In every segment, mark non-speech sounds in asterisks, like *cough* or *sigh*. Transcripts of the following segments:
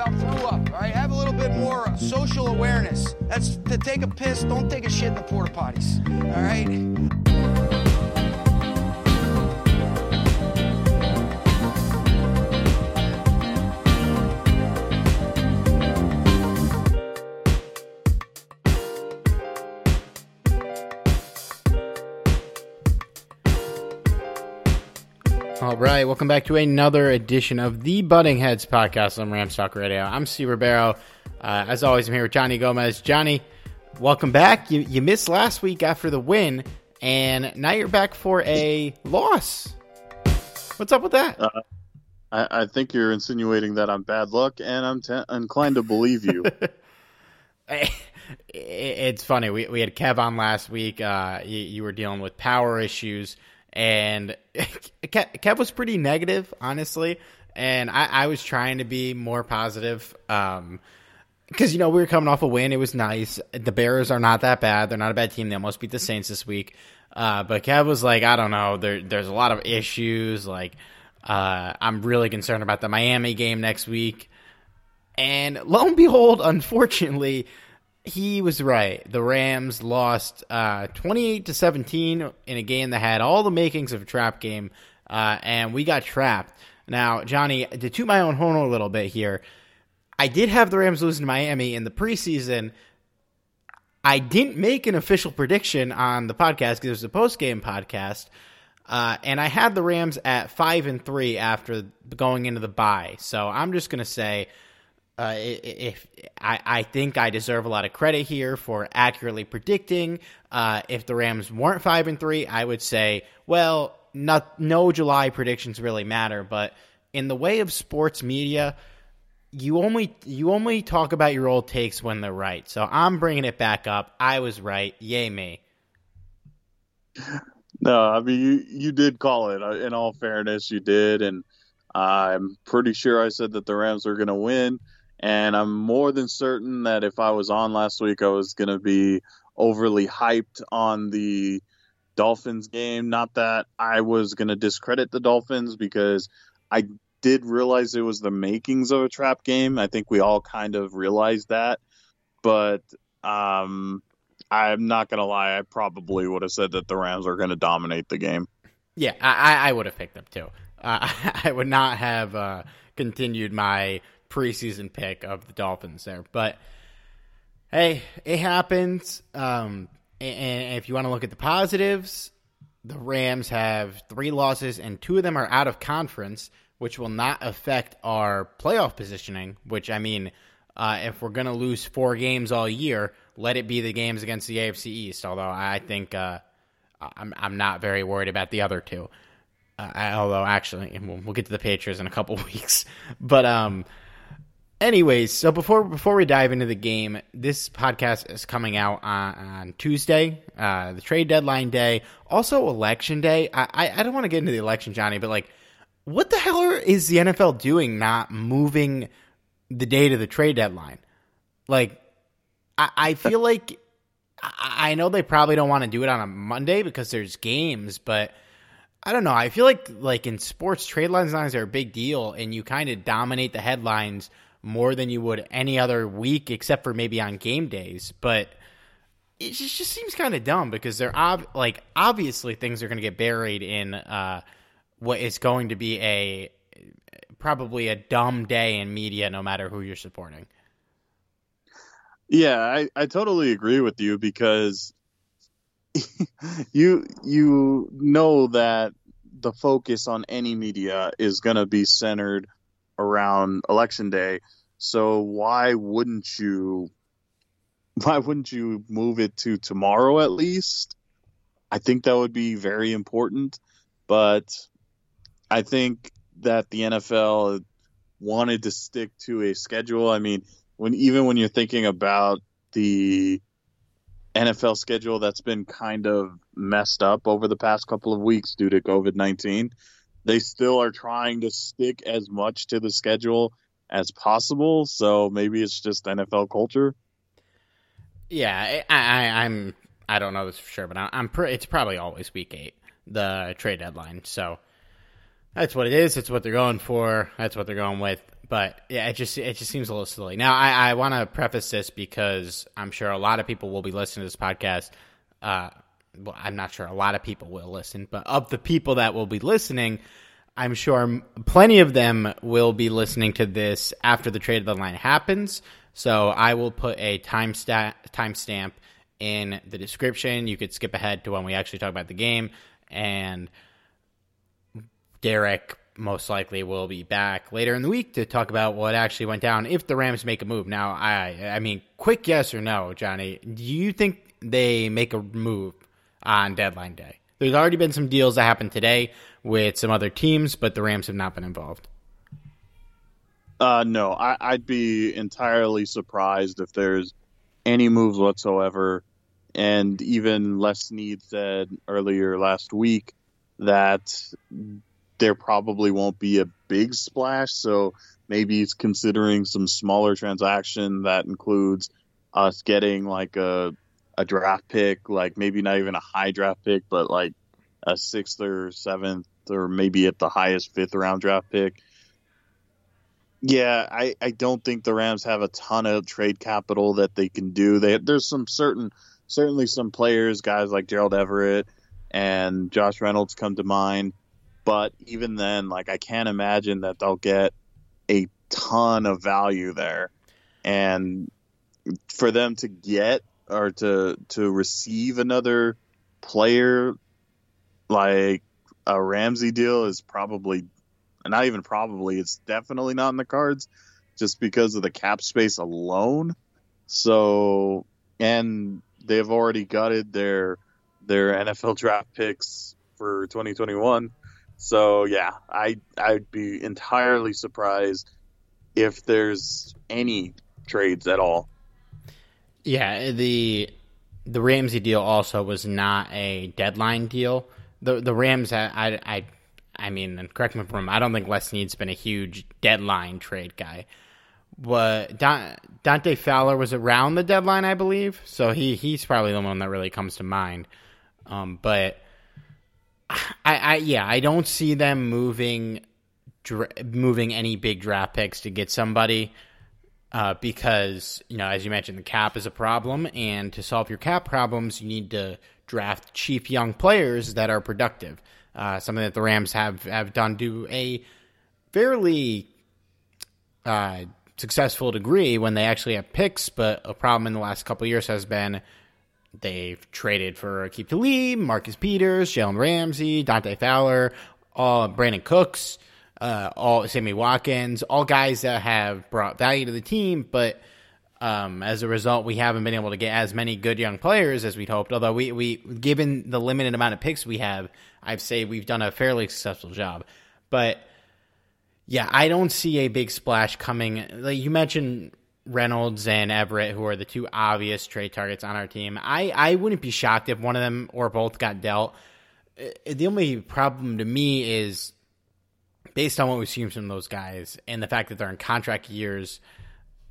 About threw up. All right, have a little bit more social awareness. That's to take a piss, don't take a shit in the porta potties. All right. All right, welcome back to another edition of the Butting Heads podcast on Rams Talk Radio. I'm Steve Ribeiro. Uh, as always, I'm here with Johnny Gomez. Johnny, welcome back. You you missed last week after the win, and now you're back for a loss. What's up with that? Uh, I, I think you're insinuating that I'm bad luck, and I'm t- inclined to believe you. *laughs* it's funny. We we had Kev on last week. Uh, you, you were dealing with power issues, and *laughs* Kev was pretty negative, honestly. And I, I was trying to be more positive. Um, because you know we were coming off a win, it was nice. The Bears are not that bad; they're not a bad team. They almost beat the Saints this week. Uh, but Kev was like, I don't know. There, there's a lot of issues. Like, uh, I'm really concerned about the Miami game next week. And lo and behold, unfortunately, he was right. The Rams lost uh, 28 to 17 in a game that had all the makings of a trap game, uh, and we got trapped. Now, Johnny, to toot my own horn a little bit here, I did have the Rams losing to Miami in the preseason. I didn't make an official prediction on the podcast because it was a post game podcast. Uh, and I had the Rams at five and three after going into the bye. So I'm just gonna say, uh, if I, I think I deserve a lot of credit here for accurately predicting. Uh, if the Rams weren't five and three, I would say, well, not no July predictions really matter. But in the way of sports media, you only you only talk about your old takes when they're right. So I'm bringing it back up. I was right. Yay me. No, I mean you you did call it. In all fairness, you did, and I'm pretty sure I said that the Rams were going to win. And I'm more than certain that if I was on last week, I was going to be overly hyped on the Dolphins game. Not that I was going to discredit the Dolphins because I did realize it was the makings of a trap game. I think we all kind of realized that, but um, I'm not gonna lie. I probably would have said that the Rams are going to dominate the game. Yeah, I, I would have picked them too. Uh, *laughs* I would not have uh, continued my preseason pick of the Dolphins there, but hey, it happens. Um, and if you want to look at the positives, the Rams have three losses and two of them are out of conference, which will not affect our playoff positioning. Which I mean, uh, if we're going to lose four games all year, let it be the games against the AFC East. Although I think uh, I'm I'm not very worried about the other two. Uh, although actually, we'll, we'll, get to the Patriots in a couple *laughs* weeks. But um, anyways, so before before we dive into the game, this podcast is coming out on, on Tuesday, uh, the trade deadline day, also election day. I I, I don't want to get into the election, Johnny, but like, what the hell is the NFL doing? Not moving the date of the trade deadline? Like, I, I feel like I know they probably don't want to do it on a Monday because there's games, but I don't know. I feel like like in sports, trade deadlines are a big deal, and you kind of dominate the headlines more than you would any other week, except for maybe on game days. But it just, just seems kind of dumb because they're ob- like obviously things are going to get buried in uh, what is going to be a probably a dumb day in media, no matter who you're supporting. Yeah, I, I totally agree with you because *laughs* you you know that the focus on any media is going to be centered around election day so why wouldn't you *laughs* why wouldn't you move it to tomorrow at least? I think that would be very important, but I think that the NFL wanted to stick to a schedule. I mean, when even when you're thinking about the NFL schedule that's been kind of messed up over the past couple of weeks due to COVID 19, they still are trying to stick as much to the schedule as possible. So maybe it's just NFL culture. Yeah, I, I, I'm. I don't know this for sure, but I, I'm. Pre- it's probably always week eight, the trade deadline. So that's what it is. It's what they're going for. That's what they're going with. But yeah, it just it just seems a little silly. Now, I, I want to preface this because I'm sure a lot of people will be listening to this podcast. Uh, well, I'm not sure a lot of people will listen, but of the people that will be listening, I'm sure plenty of them will be listening to this after the trade deadline happens. So I will put a time timestamp in the description. You could skip ahead to when we actually talk about the game, and Derek most likely will be back later in the week to talk about what actually went down if the Rams make a move. Now, I I mean, quick yes or no, Johnny. Do you think they make a move on deadline day? There's already been some deals that happened today with some other teams, but the Rams have not been involved. Uh, no, I, would be entirely surprised if there's any moves whatsoever. And even Les Snead said earlier last week that there probably won't be a big splash. So maybe he's considering some smaller transaction that includes us getting like a a draft pick, like maybe not even a high draft pick, but like a sixth or seventh or maybe at the highest fifth round draft pick. Yeah, I, I don't think the Rams have a ton of trade capital that they can do. They, there's some certain, certainly some players, guys like Gerald Everett and Josh Reynolds come to mind. But even then, like I can't imagine that they'll get a ton of value there. And for them to get or to to receive another player like a Ramsey deal is probably not even probably it's definitely not in the cards just because of the cap space alone. So and they've already gutted their their NFL draft picks for 2021. So yeah, I I'd be entirely surprised if there's any trades at all. Yeah, the the Ramsey deal also was not a deadline deal the the Rams, I, I, I mean, correct me if I'm wrong. I don't think Les Snead's been a huge deadline trade guy. But Dante Fowler was around the deadline, I believe. So he he's probably the one that really comes to mind. Um, but I, I yeah, I don't see them moving dra- moving any big draft picks to get somebody uh, because you know, as you mentioned, the cap is a problem, and to solve your cap problems, you need to draft cheap young players that are productive. Uh, something that the Rams have have done to a fairly uh, successful degree when they actually have picks, but a problem in the last couple years has been they've traded for Aqib Talib, Marcus Peters, Jalen Ramsey, Dante Fowler, all Brandin Cooks uh, all Sammy Watkins, all guys that have brought value to the team, but um, as a result, we haven't been able to get as many good young players as we'd hoped. Although we, we given the limited amount of picks we have, I'd say we've done a fairly successful job. But yeah, I don't see a big splash coming. Like you mentioned, Reynolds and Everett, who are the two obvious trade targets on our team. I, I wouldn't be shocked if one of them or both got dealt. Uh, the only problem to me is based on what we've seen from those guys and the fact that they're in contract years,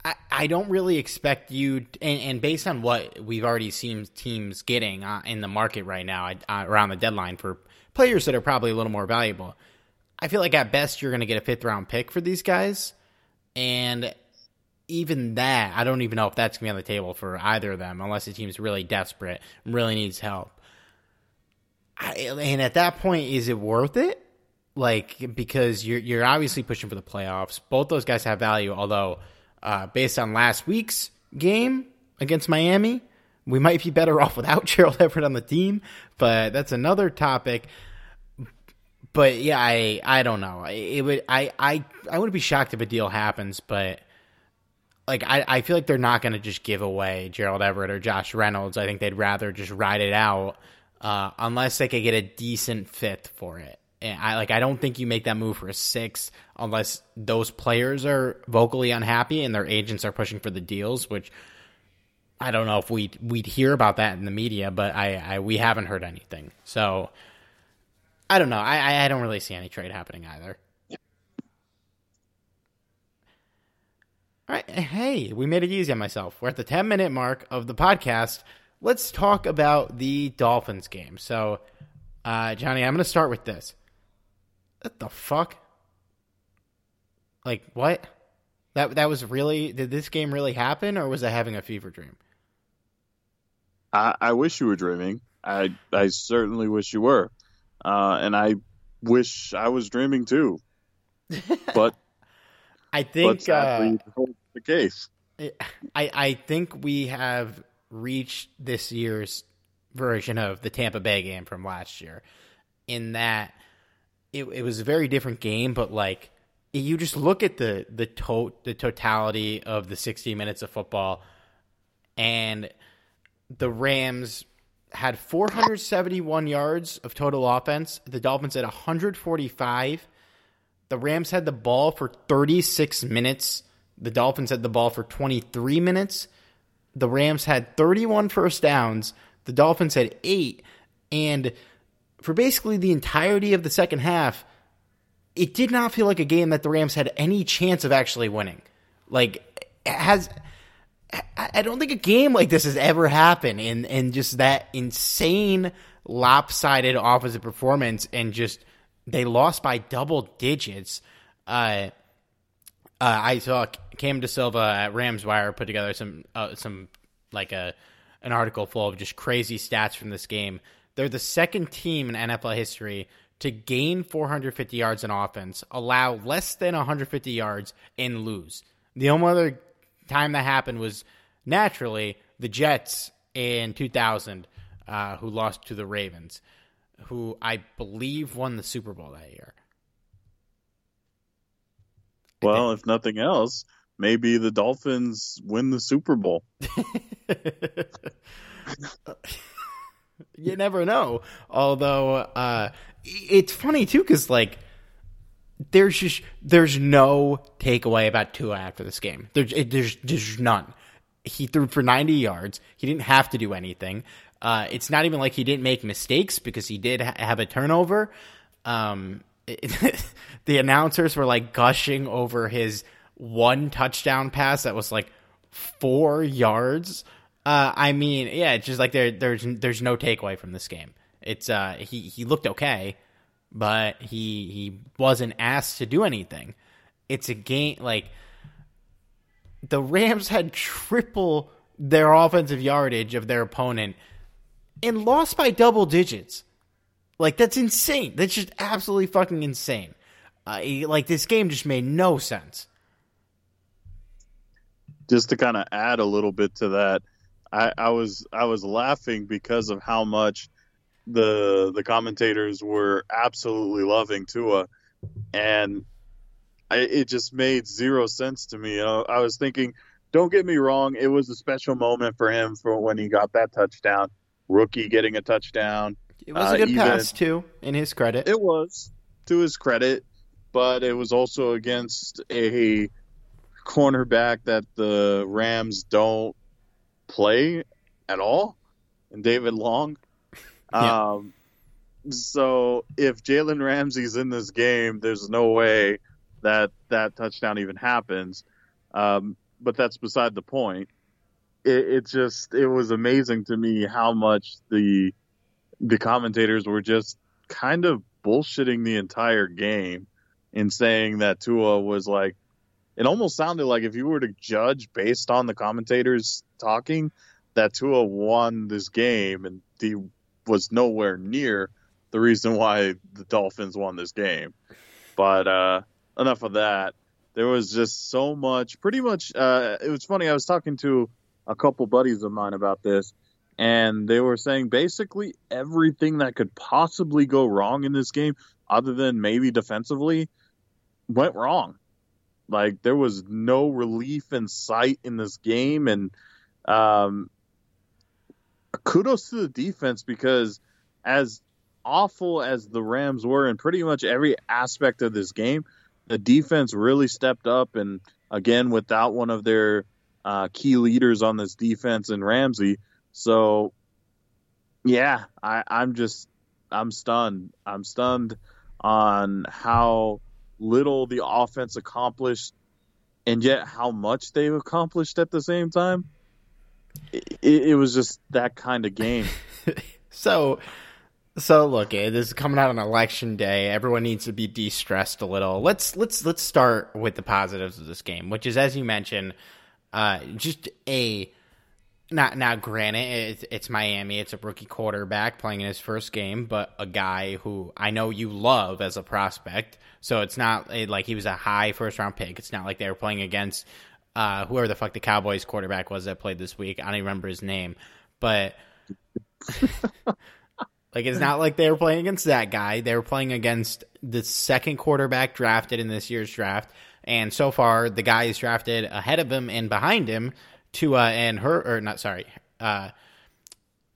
I, I don't really expect you, and, and, based on what we've already seen teams getting uh, in the market right now uh, around the deadline for players that are probably a little more valuable, I feel like at best you're going to get a fifth round pick for these guys. And even that, I don't even know if that's going to be on the table for either of them unless the team's really desperate and really needs help. I, and at that point, is it worth it? Like because you're you're obviously pushing for the playoffs. Both those guys have value, although uh, based on last week's game against Miami, we might be better *laughs* off without Gerald Everett on the team. But that's another topic. But yeah, I I don't know. It would I I I wouldn't be shocked if a deal happens, but like I, I feel like they're not going to just give away Gerald Everett or Josh Reynolds. I think they'd rather just ride it out uh, unless they could get a decent fit for it. And I like I don't think you make that move for a six unless those players are vocally unhappy and their agents are pushing for the deals, which I don't know if we'd we'd hear about that in the media, but I, I we haven't heard anything. So I don't know. I I don't really see any trade happening either. All right. Hey, we made it easy on myself. We're at the 10 minute mark of the podcast. Let's talk about the Dolphins game. So, uh, Johnny, I'm going to start with this. What the fuck? Like what? That that was really did this game really happen or was I having a fever dream? I, I wish you were dreaming. I I certainly wish you were, uh, and I wish I was dreaming too. *laughs* But I think but sadly, uh, the case. I I think we have reached this year's version of the Tampa Bay game from last year, in that it, it was a very different game, but like you just look at the the to- the totality of the 60 minutes of football and the Rams had 471 yards of total offense. The Dolphins had 145. The Rams had the ball for 36 minutes. The Dolphins had the ball for 23 minutes. The Rams had 31 first downs. The Dolphins had 8 and for basically the entirety of the second half, it did not feel like a game that the Rams had any chance of actually winning. Like has I don't think a game like this has ever happened in in just that insane lopsided opposite performance and just they lost by double digits. Uh, uh, I saw Cam DaSilva at RamsWire put together some uh, some like a an article full of just crazy stats from this game. They're the second team in NFL history to gain 450 yards in offense, allow less than 150 yards, and lose. The only other time that happened was naturally the Jets in 2000, uh, who lost to the Ravens, who I believe won the Super Bowl that year. Well, if nothing else, maybe the Dolphins win the Super Bowl. *laughs* you never know. Although uh, it's funny too, because like there's just there's no takeaway about Tua after this game. There's it, there's there's none. He threw for 90 yards. He didn't have to do anything. Uh, it's not even like he didn't make mistakes because he did ha- have a turnover. Um, it, *laughs* the announcers were like gushing over his one touchdown pass that was like four yards uh, I mean, yeah, it's just like there, there's there's no takeaway from this game. It's uh, he he looked okay, but he he wasn't asked to do anything. It's a game like the Rams had triple their offensive yardage of their opponent and lost by double digits. Like that's insane. That's just absolutely fucking insane. Uh, like this game just made no sense. Just to kind of add a little bit to that, I, I was I was laughing because of how much the the commentators were absolutely loving Tua, and I, it just made zero sense to me. You know, I was thinking, don't get me wrong, it was a special moment for him for when he got that touchdown, rookie getting a touchdown. It was a good uh, even, pass too, in his credit. It was to his credit, but it was also against a cornerback that the Rams don't play at all, and David Long. *laughs* Yeah. Um, so if Jalen Ramsey's in this game, there's no way that that touchdown even happens. Um, but that's beside the point. It, it just it was amazing to me how much the the commentators were just kind of bullshitting the entire game in saying that Tua was like it almost sounded like if you were to judge based on the commentators talking that Tua won this game and he was nowhere near the reason why the Dolphins won this game. But uh, enough of that. There was just so much. Pretty much, uh, it was funny. I was talking to a couple buddies of mine about this, and they were saying basically everything that could possibly go wrong in this game, other than maybe defensively, went wrong. Like there was no relief in sight in this game, and um, kudos to the defense because as awful as the Rams were in pretty much every aspect of this game, the defense really stepped up. And again, without one of their uh, key leaders on this defense in Ramsey. So, yeah, I, I'm just, I'm stunned. I'm stunned on how little the offense accomplished and yet how much they've accomplished at the same time it, it was just that kind of game. *laughs* so, so look, eh, this is coming out on election day. Everyone needs to be de-stressed a little. Let's let's let's start with the positives of this game, which is as you mentioned, uh, just a not now. Granted, it's, it's Miami. It's a rookie quarterback playing in his first game, but a guy who I know you love as a prospect. So it's not like he was a high first round pick. It's not like they were playing against uh, whoever the fuck the Cowboys quarterback was that played this week. I don't even remember his name, but *laughs* like it's not like they were playing against that guy. They were playing against the second quarterback drafted in this year's draft, and so far the guy is drafted ahead of him and behind him. Tua and her, or not sorry, uh,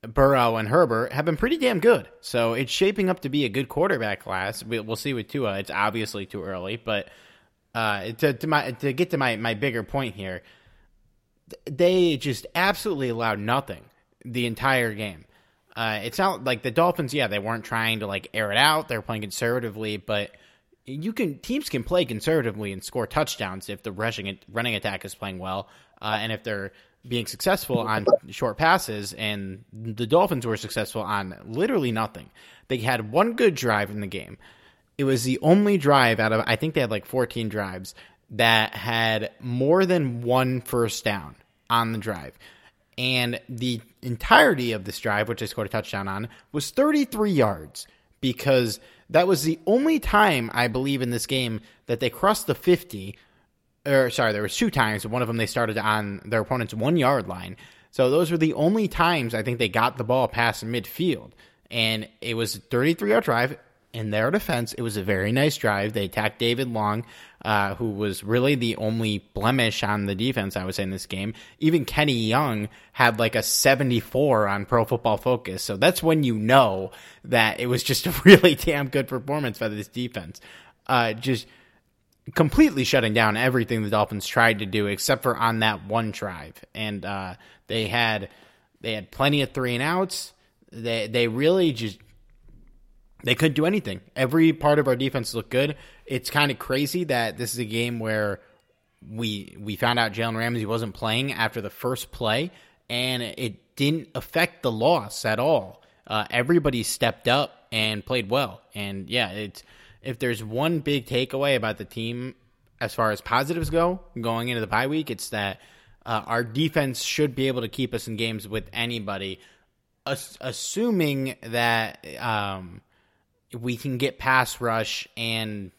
Burrow and Herbert have been pretty damn good. So it's shaping up to be a good quarterback class. We'll see with Tua. It's obviously too early, but uh, to to my to get to my my bigger point here, they just absolutely allowed nothing the entire game. Uh, it's not like the Dolphins. Yeah, they weren't trying to like air it out. They're playing conservatively, but you can teams can play conservatively and score touchdowns if the rushing running attack is playing well, uh, and if they're being successful on short passes. And the Dolphins were successful on literally nothing. They had one good drive in the game. It was the only drive out of I think they had like 14 drives that had more than one first down on the drive. And the entirety of this drive, which I scored a touchdown on, was 33 yards because that was the only time I believe in this game that they crossed the 50. Or sorry, there was two times. One of them they started on their opponent's one yard line. So those were the only times I think they got the ball past midfield. And it was a 33 yard drive in their defense, it was a very nice drive. They attacked David Long, uh, who was really the only blemish on the defense, I would say, in this game. Even Kenny Young had like a 74 on Pro Football Focus. So that's when you know that it was just a *laughs* really damn good performance by this defense. Uh, just completely shutting down everything the Dolphins tried to do, except for on that one drive. And uh, they had they had plenty of three and outs. They they really just they couldn't do anything. Every part of our defense looked good. It's kind of crazy that this is a game where we we found out Jalen Ramsey wasn't playing after the first play, and it didn't affect the loss at all. Uh, everybody stepped up and played well. And yeah, it's if there's one big takeaway about the team as far as positives go going into the bye week, it's that uh, our defense should be able to keep us in games with anybody, ass- assuming that um, we can get pass rush and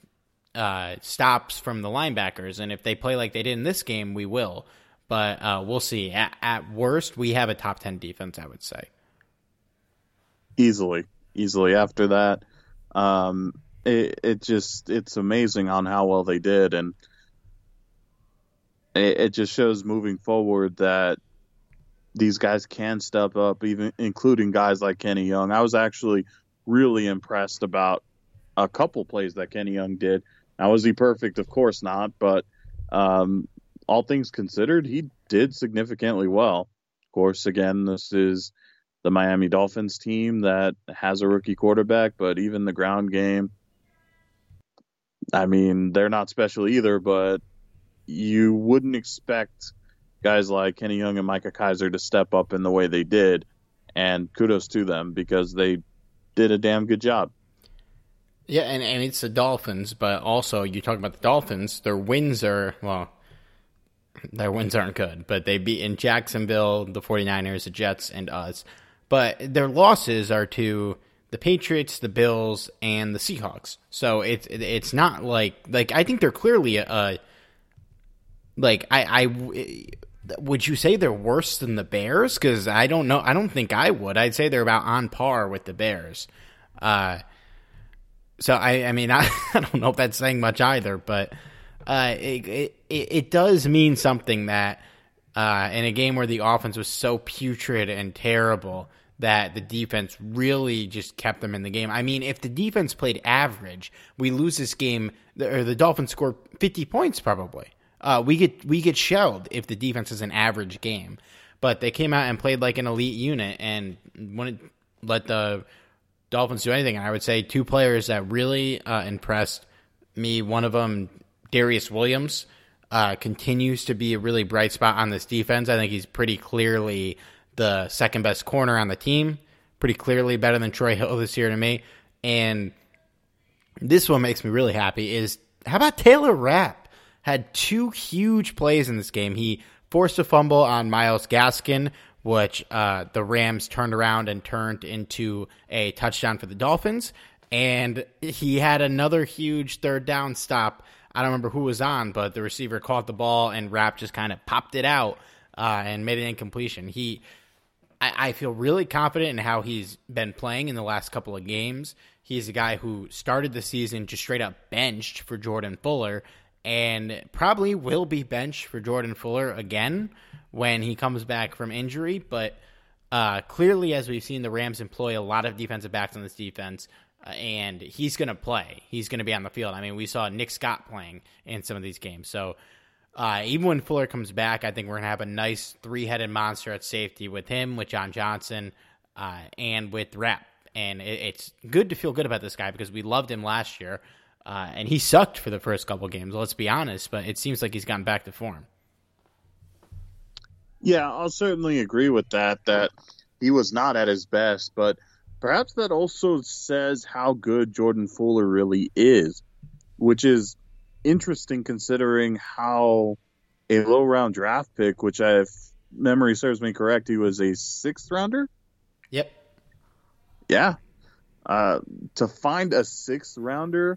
uh, stops from the linebackers. And if they play like they did in this game, we will. But uh, we'll see. At, at worst, we have a top 10 defense, I would say. Easily. Easily. After that, um, it, it just, it's amazing on how well they did. And it, it just shows moving forward that these guys can step up, even including guys like Kenny Young. I was actually really impressed about a couple plays that Kenny Young did. Now, was he perfect? Of course not, but um, all things considered, he did significantly well. Of course, again, this is the Miami Dolphins team that has a rookie quarterback, but even the ground game, I mean, they're not special either, but you wouldn't expect guys like Kenny Young and Micah Kiser to step up in the way they did. And kudos to them because they did a damn good job. Yeah, and, and it's the Dolphins, but also you talk about the Dolphins, their wins are, well, their wins aren't good, but they beat in Jacksonville, the 49ers, the Jets, and us. But their losses are to the Patriots, the Bills, and the Seahawks. So it's it's not like like I think they're clearly a, a like I I would you say they're worse than the Bears? Because I don't know. I don't think I would. I'd say they're about on par with the Bears. Uh, so I, I mean, I, *laughs* I don't know if that's saying much either, but uh, it, it it does mean something that uh, in a game where the offense was so putrid and terrible that the defense really just kept them in the game. I mean, if the defense played average, we lose this game, or the Dolphins score fifty points probably. Uh, we get we get shelled if the defense is an average game, but they came out and played like an elite unit and wouldn't let the Dolphins do anything. And I would say two players that really uh, impressed me. One of them, Darious Williams, uh, continues to be a really bright spot on this defense. I think he's pretty clearly the second best corner on the team. Pretty clearly better than Troy Hill this year to me. And this one makes me really happy. Is how about Taylor Rapp? Had two huge plays in this game. He forced a fumble on Myles Gaskin, which uh, the Rams turned around and turned into a touchdown for the Dolphins. And he had another huge third down stop. I don't remember who was on, but the receiver caught the ball and Rapp just kind of popped it out uh, and made an incompletion. He, I, I feel really confident in how he's been playing in the last couple of games. He's a guy who started the season just straight up benched for Jordan Fuller and probably will be benched for Jordan Fuller again when he comes back from injury. But uh, clearly, as we've seen, the Rams employ a lot of defensive backs on this defense, uh, and he's going to play. He's going to be on the field. I mean, we saw Nick Scott playing in some of these games. So uh, even when Fuller comes back, I think we're going to have a nice three headed monster at safety with him, with John Johnson, uh, and with Rapp. And it, it's good to feel good about this guy because we loved him last year. Uh, and he sucked for the first couple games. Let's be honest, but it seems like he's gotten back to form. Yeah, I'll certainly agree with that. That he was not at his best, but perhaps that also says how good Jordan Fuller really is, which is interesting considering how a low round draft pick, which I, if memory serves me correct, he was a sixth rounder. Yep. Yeah. Uh, to find a sixth rounder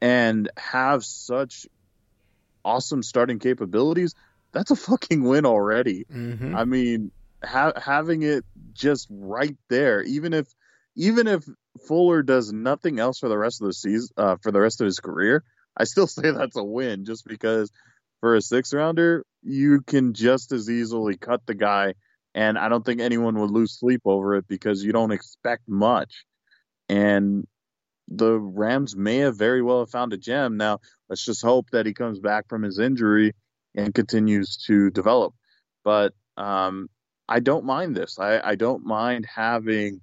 and have such awesome starting capabilities, that's a fucking win already. Mm-hmm. I mean, ha- having it just right there, even if even if Fuller does nothing else for the rest of the season, uh, for the rest of his career, I still *laughs* say that's a win, just because for a six rounder, you can just as easily cut the guy, and I don't think anyone would lose sleep over it because you don't expect much. And the Rams may have very well have found a gem. Now, let's just hope that he comes back from his injury and continues to develop. But um, I don't mind this. I, I don't mind having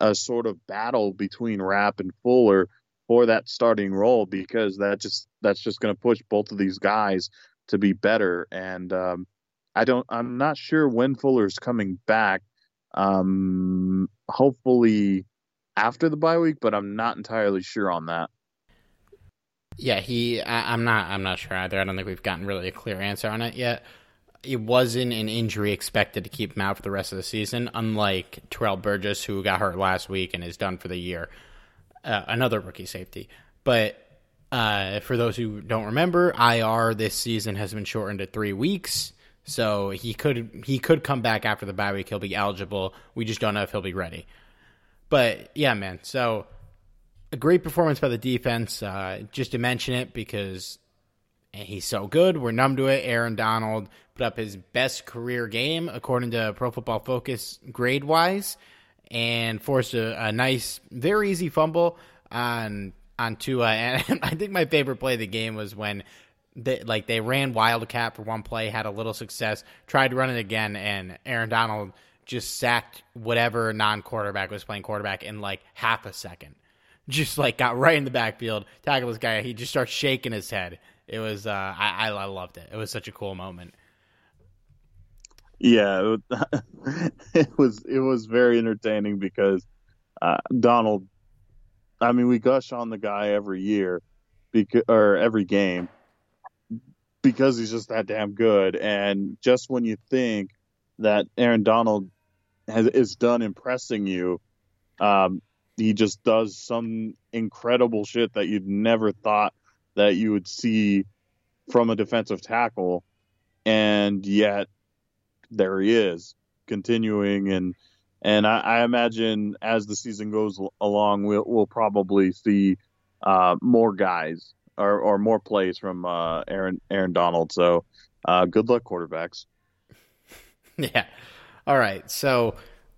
a sort of battle between Rapp and Fuller for that starting role because that just that's just going to push both of these guys to be better. And um, I don't. I'm not sure when Fuller's coming back. Um, hopefully after the bye week, but I'm not entirely sure on that. Yeah, he. I, I'm not. I'm not sure either. I don't think we've gotten really a clear answer on it yet. It wasn't an injury expected to keep him out for the rest of the season, unlike Terrell Burgess, who got hurt last week and is done for the year. Uh, another rookie safety, but uh, for those who don't remember, IR this season has been shortened to three weeks, so he could he could come back after the bye week. He'll be eligible. We just don't know if he'll be ready. But yeah, man. So a great performance by the defense. Uh, just to mention it because he's so good. We're numb to it. Aaron Donald put up his best career game according to Pro Football Focus grade wise, and forced a, a nice, very easy fumble on on Tua. *laughs* And I think my favorite play of the game was when. They, like they ran wildcat for one play, had a little success, tried to run it again, and Aaron Donald just sacked whatever non-quarterback was playing quarterback in like half a second. *laughs* Just like got right in the backfield, tackled this guy. He just starts shaking his head. It was uh, I, I loved it. It was such a cool moment. Yeah, *laughs* it was it was very entertaining because uh, Donald. I mean, we gush on the guy every year, because or every game, because he's just that damn good. And just when you think that Aaron Donald has is done impressing you, um, he just does some incredible shit that you'd never thought that you would see from a defensive tackle, and yet there he is continuing and and I, I imagine as the season goes along, we'll we'll probably see uh, more guys or, or more plays from uh, Aaron Aaron Donald. So uh, good luck, quarterbacks. *laughs* Yeah. All right. So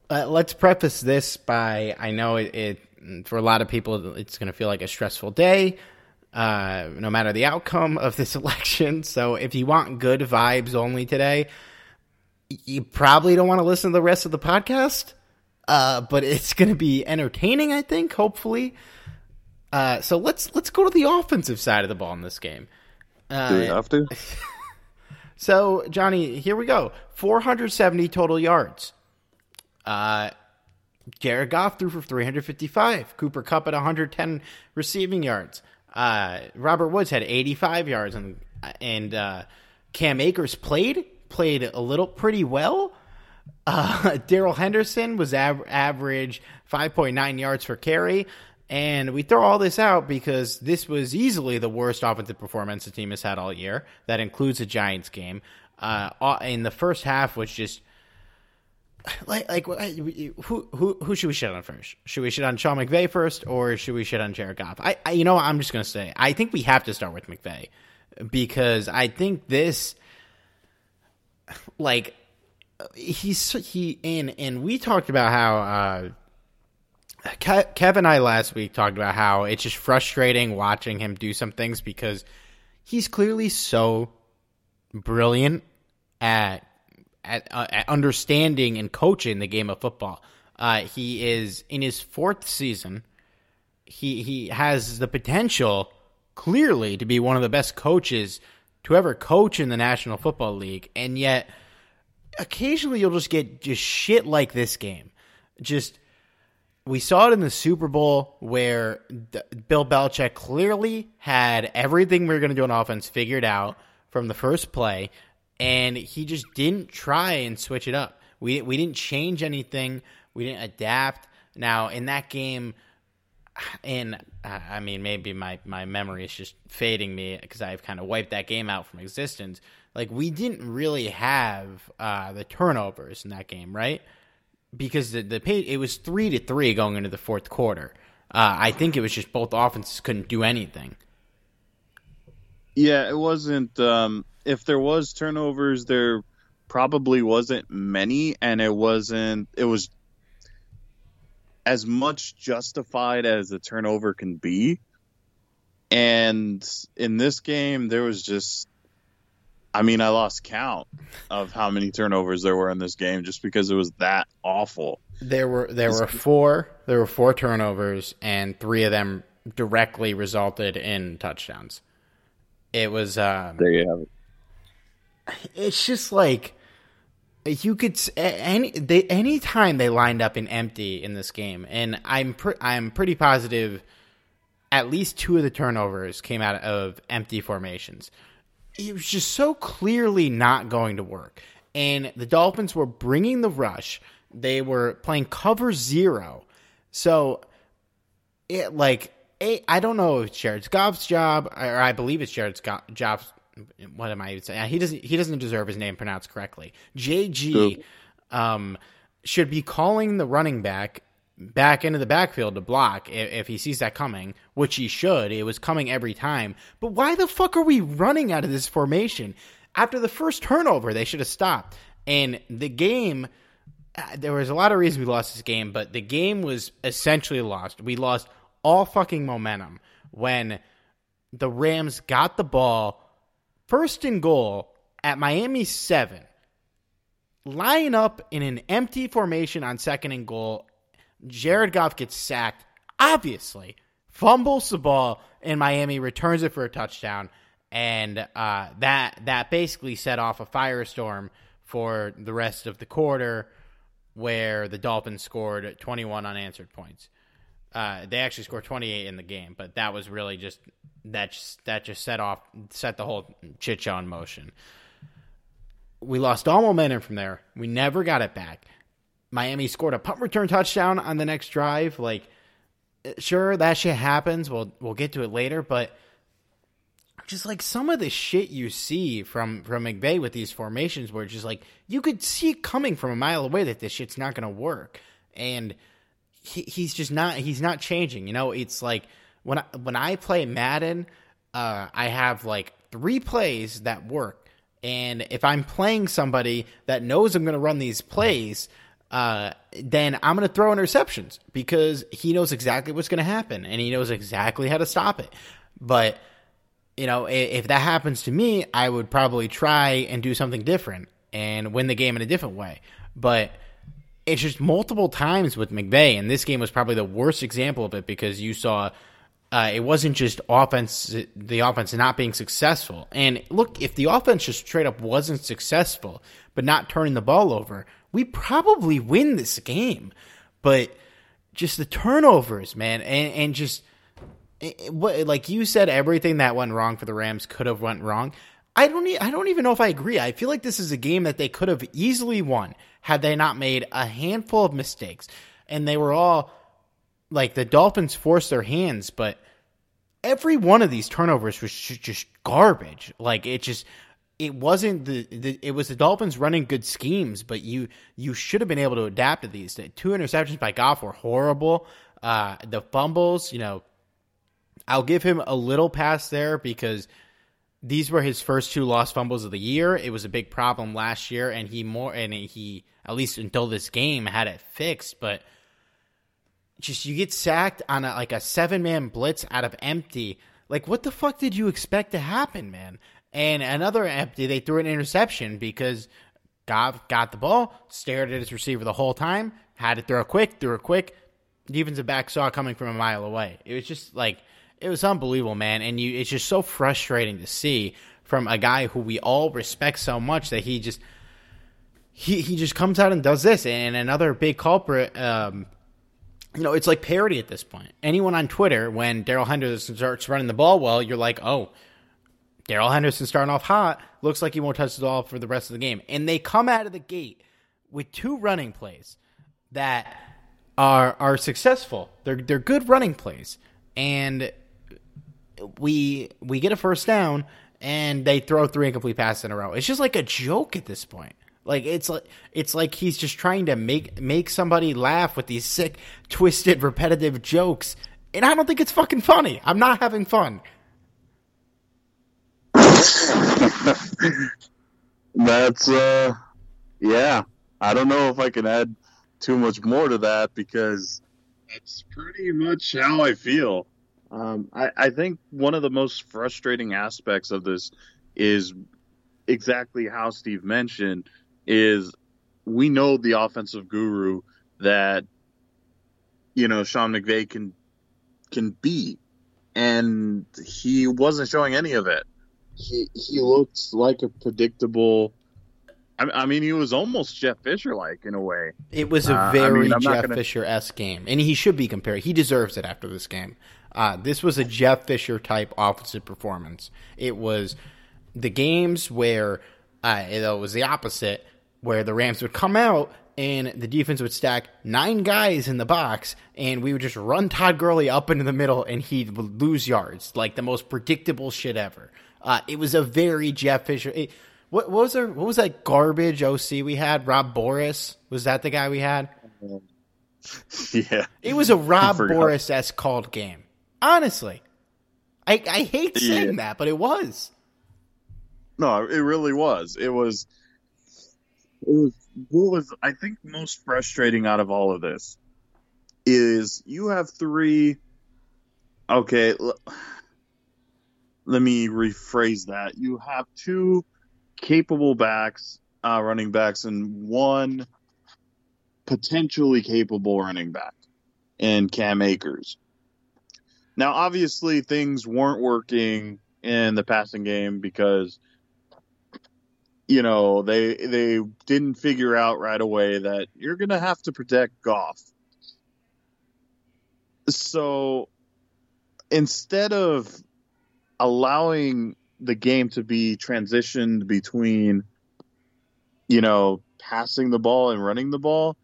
uh, let's preface this by I know it, it for a lot of people it's going to feel like a stressful day. Uh, no matter the outcome of this *laughs* election. So if you want good vibes only today, you probably don't want to listen to the rest of the podcast. Uh, but it's going to be entertaining, I think. Hopefully. Uh, so let's let's go to the offensive side of the ball in this game. Uh, Do we have to? *laughs* so Johnny, here we go. 470 total yards. Uh, Jared Goff threw for 355. Cooper Kupp at 110 receiving yards. Uh, Robert Woods had 85 yards, and and uh, Cam Akers played played a little pretty well. Uh, *laughs* Darrell Henderson was av- average 5.9 yards per carry. And we throw all this out because this was easily the worst offensive performance the team has had all year. That includes the Giants game. Uh, in the first half was just like like who who who should we shit on first? Should we shit on Sean McVay first, or should we shit on Jared Goff? I, I you know I'm just gonna say I think we have to start with McVay because I think this like he's he and and we talked about how uh, Kev and I last week talked about how it's just frustrating watching him do some things because he's clearly so brilliant at at, uh, at understanding and coaching the game of football. Uh, he is in his fourth season. He he has the potential clearly to be one of the best coaches to ever coach in the National Football League, and yet occasionally you'll just get just shit like this game. Just we saw it in the Super Bowl where Bill Belichick clearly had everything we were going to do on offense figured out from the first play and he just didn't try and switch it up. We we didn't change anything. We didn't adapt. Now in that game, and I mean maybe my my memory is just fading me because I've kind of wiped that game out from existence. Like we didn't really have uh, the turnovers in that game, right? Because the the it was three to three going into the fourth quarter. Uh, I think it was just both offenses couldn't do anything. Yeah, it wasn't. Um, if there was turnovers, there probably wasn't many, and it wasn't. It was as much justified as a turnover can be. And in this game, there was just. I mean, I lost count of how many turnovers there were in this game just because it was that awful. There were there were four there were four turnovers and three of them directly resulted in touchdowns. It was um, there you have it it's just like you could any they any time they lined up in empty in this game, and I'm pre- I'm pretty positive at least two of the turnovers came out of empty formations. It was just so clearly not going to work, and the Dolphins were bringing the rush. They were playing cover zero, so it like I don't know if it's Jared Goff's job, or I believe it's Jared job what am I even saying? He doesn't he doesn't deserve his name pronounced correctly. JG um, should be calling the running back back into the backfield to block if, if, he sees that coming, which he should. It was coming every time. But why the fuck are we running out of this formation? After the first turnover, they should have stopped. And the game, uh, there was a lot of reasons we lost this game, but the game was essentially lost. We lost all fucking momentum when the Rams got the ball first and goal at Miami 7. Line up in an empty formation on second and goal. Jared Goff gets sacked, obviously, fumbles the ball, and Miami returns it for a touchdown. And uh, that that basically set off a firestorm for the rest of the quarter, where the Dolphins scored 21 unanswered points. Uh, they actually scored 28 in the game, but that was really just that just, that just set off set the whole chit motion. We lost all momentum from there. We never got it back. Miami scored a punt return touchdown on the next drive. Like, sure, that shit happens. We'll we'll get to it later, but just like some of the shit you see from from McVay with these formations, where just like you could see it coming from a mile away that this shit's not to work, and he, he's just not he's not changing. You know, it's like when I, when I play Madden, uh, I have like three plays that work, and if I'm playing somebody that knows I'm to run these plays, uh, then I'm going to throw interceptions because he knows exactly what's going to happen and he knows exactly how to stop it. But you know, if, that happens to me, I would probably try and do something different and win the game in a different way. But it's just multiple times with McVay, and this game was probably the worst example of it because you saw uh, it wasn't just offense, the offense not being successful. And look, if the offense just straight up wasn't successful, but not turning the ball over, we probably win this game. But just the turnovers, man, and, and just what, like you said, everything that went wrong for the Rams could have went wrong. I don't, I don't even know if I agree. I feel like this is a game that they could have easily won had they not made a handful of mistakes, and they were all like the Dolphins forced their hands, but every one of these turnovers was just garbage. Like it just it wasn't the, the, it was the Dolphins running good schemes, but you you should have been able to adapt to these. The two interceptions by Goff were horrible. Uh, the fumbles, you know, I'll give him a little pass there because these were his first two lost fumbles of the year. It was a big problem last year, and he more and he at least until this game had it fixed, but just you get sacked on a, like a seven man blitz out of empty. Like, what the fuck did you expect to happen, man? And another empty, they threw an interception because Goff got the ball, stared at his receiver the whole time, had to throw a quick, threw it quick. Defensive back saw coming from a mile away. It was just like it was unbelievable, man. And you, it's just so frustrating to see from a guy who we all respect so much that he just he he just comes out and does this. And another big culprit. Um, you know, it's like parody at this point. Anyone on Twitter, when Darrell Henderson starts running the ball well, you're like, oh, Darrell Henderson starting off hot, looks like he won't touch the ball for the rest of the game. And they come out of the gate with two running plays that are are successful. They're they're good running plays. And we we get a first down and they throw three incomplete passes in a row. It's just like a joke at this point. Like it's like it's like he's just trying to make make somebody laugh with these sick, twisted, repetitive jokes, and I don't think it's fucking funny. I'm not having fun. *laughs* That's uh, yeah. I don't know if I can add too much more to that because that's pretty much how I feel. Um, I, I think one of the most frustrating aspects of this is exactly how Steve mentioned is we know the offensive guru that you know Sean McVay can can be, and he wasn't showing any of it. He he looked like a predictable I, I mean, he was almost Jeff Fisher like in a way. It was a Uh, I very mean, Jeff gonna- Fisher esque game, and he should be compared. He deserves it after this game. Uh, this was a Jeff Fisher type offensive performance. It was the games where uh, it was the opposite, where the Rams would come out and the defense would stack nine guys in the box, and we would just run Todd Gurley up into the middle, and he'd lose yards, like the most predictable shit ever. Uh, it was a very Jeff Fisher. It, what, what was our, what was that garbage OC we had? Rob Boras was that the guy we had? *laughs* yeah. It was a Rob. Boras s called game. Honestly, I I hate saying Yeah. that, but it was. No, it really was. It was. It was. What was I think most frustrating out of all of this is you have three. Okay, l- let me rephrase that. You have two capable backs, uh, running backs, and one potentially capable running back in Cam Akers. Now, obviously, things weren't working in the passing game because you know they they didn't figure out right away that you're going to have to protect Goff. So instead of allowing the game to be transitioned between you know passing the ball and running the ball,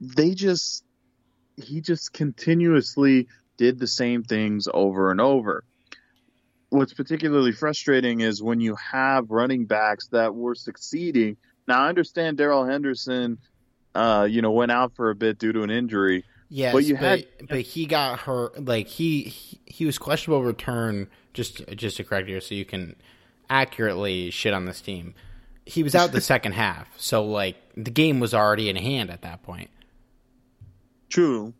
they just he just continuously did the same things over and over what's particularly frustrating is when you have running backs that were succeeding. Now I understand Darrell Henderson, uh, you know, went out for a bit due to an injury. Yes, But but, but he got hurt. Like he, he he was questionable return. Just just to correct you, so you can accurately shit on this team. He was out the *laughs* second half, so like the game was already in hand at that point. True,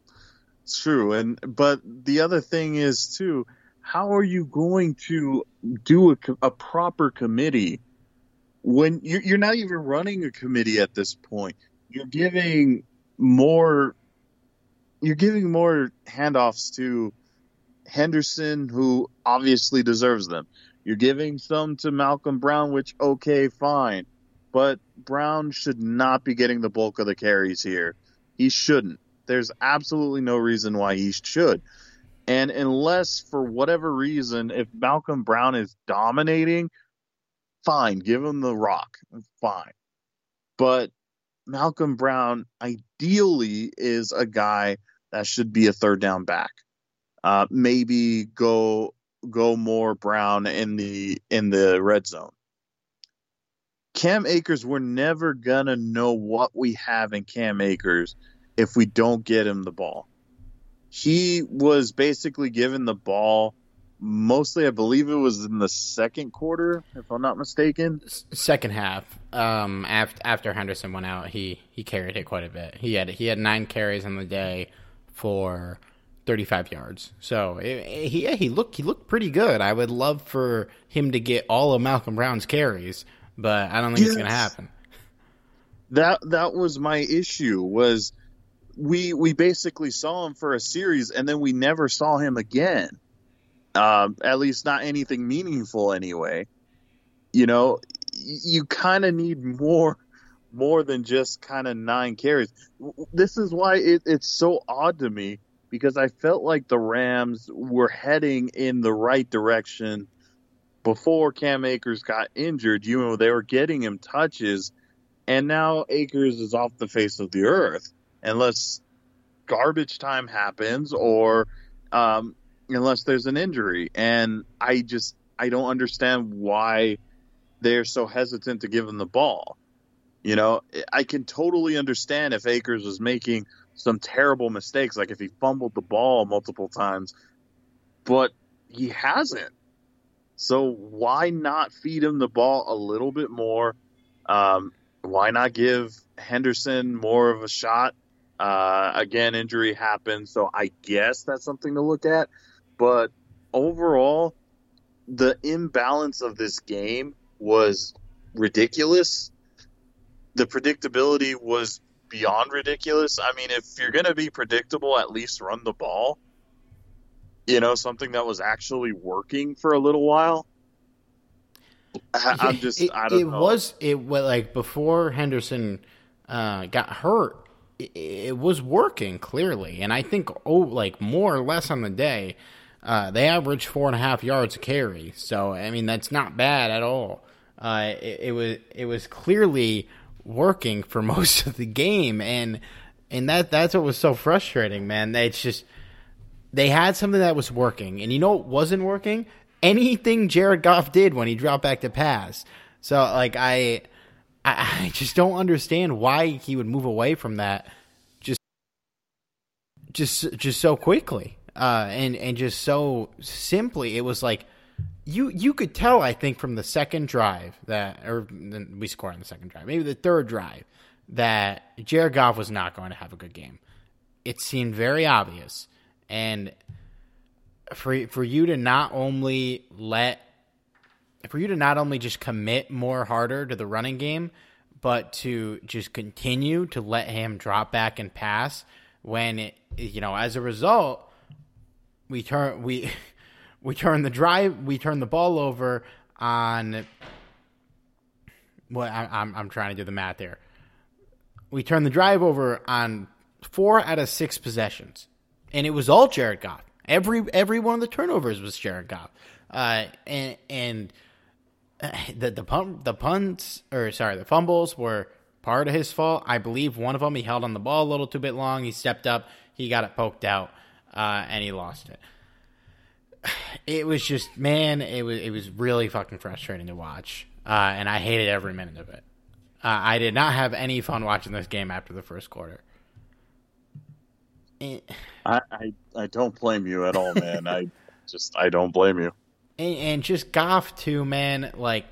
it's true, and but the other thing is too, how are you going to do a, a proper committee when you're, you're not even running a committee at this point? You're giving more, you're giving more handoffs to Henderson, who obviously deserves them. You're giving some to Malcolm Brown, which okay, fine, but Brown should not be getting the bulk of the carries here. He shouldn't. There's absolutely no reason why he should. And unless for whatever reason, if Malcolm Brown is dominating, fine, give him the rock. Fine. But Malcolm Brown ideally is a guy that should be a third down back. Uh, maybe go go more Brown in the in the red zone. Cam Akers, we're never gonna know what we have in Cam Akers if we don't get him the ball. He was basically given the ball mostly, I believe it was in the second quarter, if I'm not mistaken. Second half, um, after after Henderson went out, he he carried it quite a bit. He had he had nine carries on the day for 35 yards. So it, it- he yeah, he looked he looked pretty good. I would love for him to get all of Malcolm Brown's carries, but I don't think it's going to happen. That that was my issue was we we basically saw him for a series and then we never saw him again. Um, at least not anything meaningful anyway. You know, you kind of need more more than just kind of nine carries. This is why it, it's so odd to me because I felt like the Rams were heading in the right direction before Cam Akers got injured. You know, they were getting him touches and now Akers is off the face of the earth unless garbage time happens or um, unless there's an injury. And I just I don't understand why they're so hesitant to give him the ball. You know, I can totally understand if Akers was making some terrible mistakes, like if he fumbled the ball multiple times, but he hasn't. So why not feed him the ball a little bit more? Um, why not give Henderson more of a shot? Uh, again, injury happened, so I guess that's something to look at. But overall, the imbalance of this game was ridiculous. The predictability was beyond ridiculous. I mean, if you're going to be predictable, at least run the ball. You know, something that was actually working for a little while. I, am just it, I don't it know. was it was like before Henderson uh, got hurt. It, it was working clearly, and I think oh, like more or less on the day, uh, they averaged four and a half yards a carry. So I mean that's not bad at all. Uh, it, it was it was clearly working for *laughs* most of the game, and and that that's what was so frustrating, man. It's just they had something that was working, and you know what wasn't working? Anything Jared Goff did when he dropped back to pass. So like I, I, *laughs* I just don't understand why he would move away from that, just, just, just so quickly, uh, and and just so simply. It was like you you could tell. I think from the second drive that, or we scored on the second drive, maybe the third drive, that Jared Goff was not going to have a good game. It seemed very obvious and for for you to not only let for you to not only just commit more harder to the running game, but to just continue to let him drop back and pass when it, you know as a result we turn we *laughs* we turn the drive we turn the ball over on well I, I'm I'm trying to do the math here. We turn the drive over on four out of six possessions and it was all Jared Goff. Every every one of the turnovers was Jared Goff, uh, and and uh, the the pump the punts or sorry the fumbles were part of his fault. I believe one of them he held on the ball a little too bit long. He stepped up, he got it poked out, uh, and he lost it. *sighs* It was just man, it was it was really fucking frustrating to watch, uh, and I hated every minute of it. Uh, I did not have any fun watching this game after the first quarter. *sighs* I, I, I don't blame you at all, man. I *laughs* just I don't blame you. And, and just Goff too, man. Like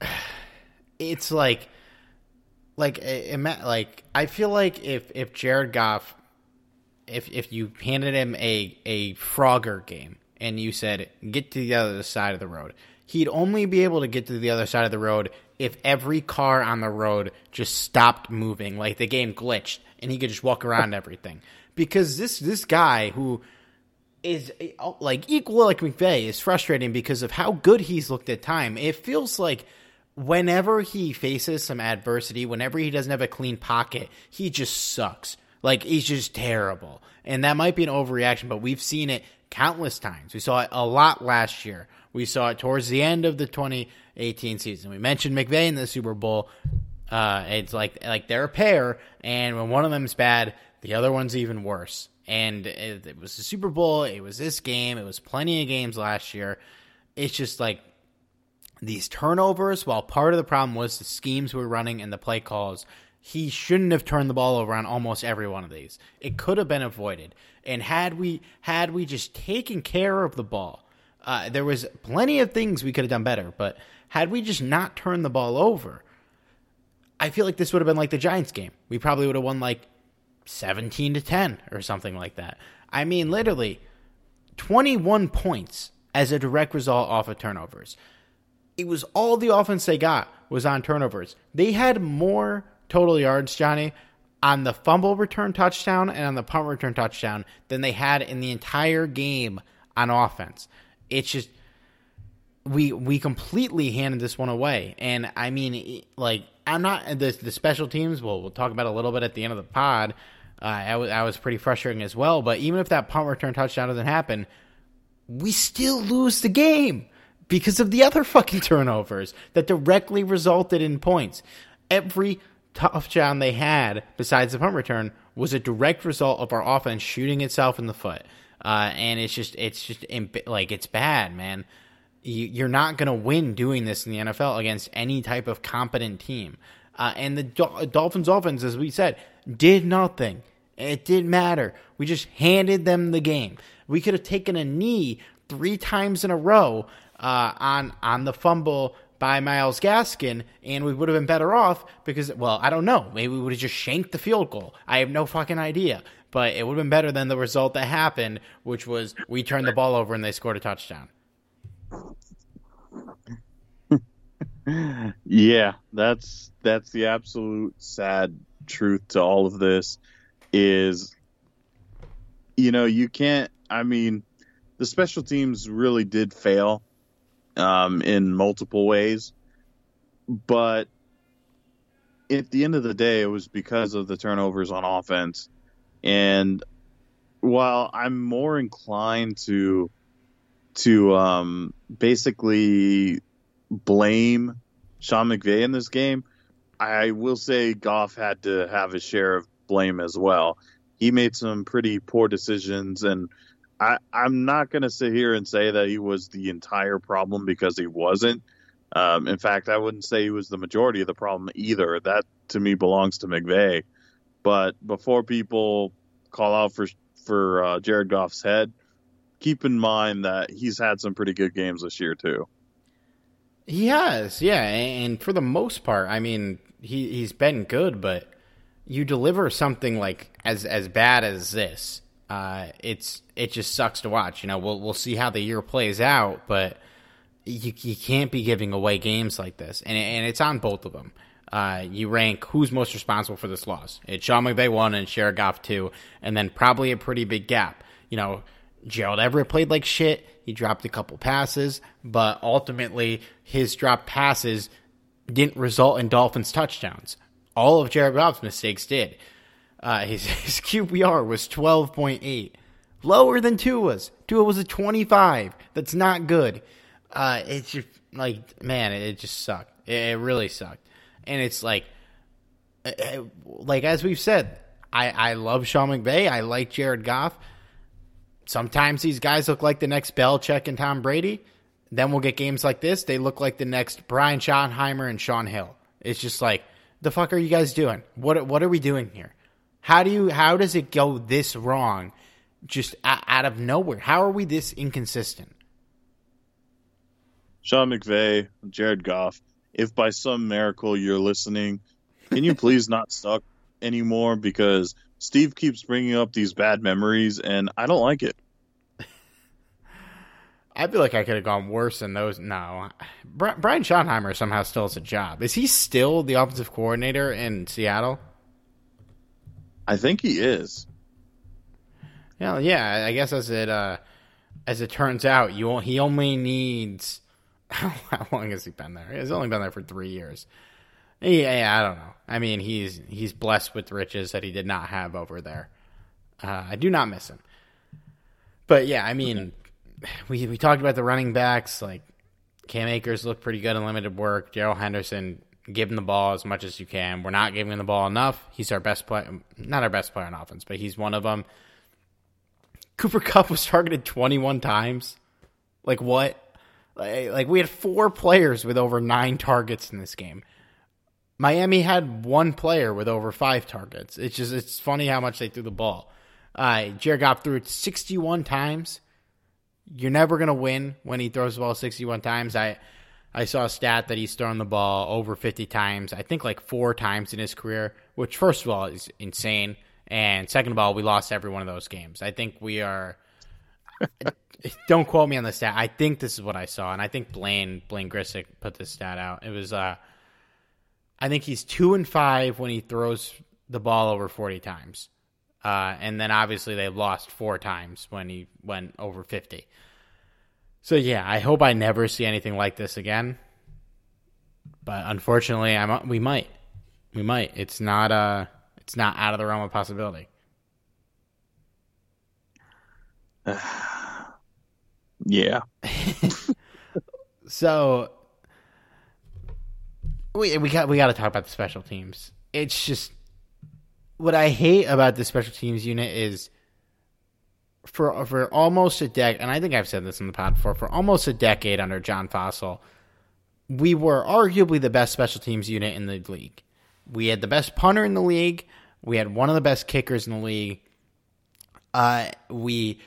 *sighs* it's like like like I feel like if if Jared Goff if if you handed him a a Frogger game and you said get to the other side of the road, he'd only be able to get to the other side of the road if every car on the road just stopped moving, like the game glitched and he could just walk around *laughs* everything. Because this this guy who is like equal like McVay is frustrating because of how good he's looked at time. It feels like whenever he faces some adversity, whenever he doesn't have a clean pocket, he just sucks. Like he's just terrible. And that might be an overreaction, but we've seen it countless times. We saw it a lot last year. We saw it towards the end of the 2018 season. We mentioned McVay in the Super Bowl. Uh, it's like like they're a pair, and when one of them's bad, the other one's even worse. And it, it was the Super Bowl. It was this game. It was plenty of games last year. It's just like these turnovers. While part of the problem was the schemes we were running and the play calls, he shouldn't have turned the ball over on almost every one of these. It could have been avoided. And had we had we just taken care of the ball, uh, there was plenty of things we could have done better. But had we just not turned the ball over, I feel like this would have been like the Giants game. We probably would have won like 17 to 10 or something like that. I mean, literally 21 points as a direct result off of turnovers. It was all the offense they got was on turnovers. They had more total yards, Johnny, on the fumble return touchdown and on the punt return touchdown than they had in the entire game on offense. It's just we we completely handed this one away. And I mean, like I'm not the the special teams. Well, we'll talk about a little bit at the end of the pod. Uh, I was I was pretty frustrating as well. But even if that punt return touchdown doesn't happen, we still lose the game because of the other *laughs* fucking turnovers that directly resulted in points. Every touchdown they had, besides the punt return, was a direct result of our offense shooting itself in the foot. Uh, and it's just it's just like it's bad, man you're not to win doing this in the NFL against any type of competent team. Uh, and the Dolphins' offense, as we said, did nothing. It didn't matter. We just handed them the game. We could have taken a knee three times in a row uh, on on the fumble by Myles Gaskin, and we would have been better off because, well, I don't know. Maybe we would have just shanked the field goal. I have no fucking idea. But it would have been better than the result that happened, which was we turned the ball over and they scored a touchdown. *laughs* yeah, that's that's the absolute sad truth to all of this is you know, you can't I mean, the special teams really did fail um, in multiple ways. But at the end of the day, it was because of the turnovers on offense. And while I'm more inclined to to um, basically blame Sean McVay in this game, I will say Goff had to have his share of blame as well. He made some pretty poor decisions, and I, I'm not going to sit here and say that he was the entire problem because he wasn't. Um, in fact, I wouldn't say he was the majority of the problem either. That to me belongs to McVay. But before people call out for for uh, Jared Goff's head, keep in mind that he's had some pretty good games this year too. He has, yeah, and for the most part, I mean, he he's been good, but you deliver something like as as bad as this, uh, it's it just sucks to watch. You know, we'll we'll see how the year plays out, but you you can't be giving away games like this, and and it's on both of them. Uh, you rank who's most responsible for this loss. It's Sean McVay one and Jared Goff two, and then probably a pretty big gap. You know, Gerald Everett played like shit. He dropped a couple passes, but ultimately his dropped passes didn't result in Dolphins touchdowns. All of Jared Goff's mistakes did. Uh, *laughs* his, his QBR was 12.8, lower than Tua's. Tua was a 25. That's not good. Uh, it's just like, man, it, just sucked. It, it, really sucked. And it's like, uh, uh, like as we've said, I, I love Sean McVay. I like Jared Goff. Sometimes these guys look like the next Belichick and Tom Brady. Then we'll get games like this. They look like the next Brian Schottenheimer and Shaun Hill. It's just like, the fuck are you guys doing? What what are we doing here? How do you how does it go this wrong just out of nowhere? How are we this inconsistent? Sean McVay, Jared Goff, if by some miracle you're listening, can you please not *laughs* suck anymore because Steve keeps bringing up these bad memories, and I don't like it. I feel like I could have gone worse than those. No, Brian Schottenheimer somehow still has a job. Is he still the offensive coordinator in Seattle? I think he is. Yeah, yeah. I guess as it uh, as it turns out, you he only needs *laughs* how long has he been there? He's only been there for three years. Yeah, yeah, I don't know. I mean, he's he's blessed with riches that he did not have over there. Uh, I do not miss him. But yeah, I mean, *sighs* we we talked about the running backs. Like Cam Akers looked pretty good in limited work. Gerald Henderson, give him the ball as much as you can. We're not giving him the ball enough. He's our best player, not our best player on offense, but he's one of them. Cooper *laughs* Kupp was targeted 21 times. Like what? Like, we had four players with over nine targets in this game. Miami had one player with over five targets. It's just it's funny how much they threw the ball. Uh, Jared Goff threw it 61 times. You're never gonna win when he throws the ball 61 times. I I saw a stat that he's thrown the ball over 50 times. I think like four times in his career, which first of all is insane, and second of all, we lost every one of those games. I think we are. *laughs* don't quote me on the stat. I think this is what I saw, and I think Blaine Blaine Grisak put this stat out. It was uh I think he's two and five when he throws the ball over 40 times. Uh, and then obviously they lost four times when he went over 50. So yeah, I hope I never see anything like this again. But unfortunately, I'm we might. We might. It's not uh it's not out of the realm of possibility. *sighs* yeah. *laughs* so we we got we got to talk about the special teams. It's just what I hate about the special teams unit is for for almost a decade, and I think I've said this in the pod before. For almost a decade under John Fassel, we were arguably the best special teams unit in the league. We had the best punter in the league. We had one of the best kickers in the league. Uh, we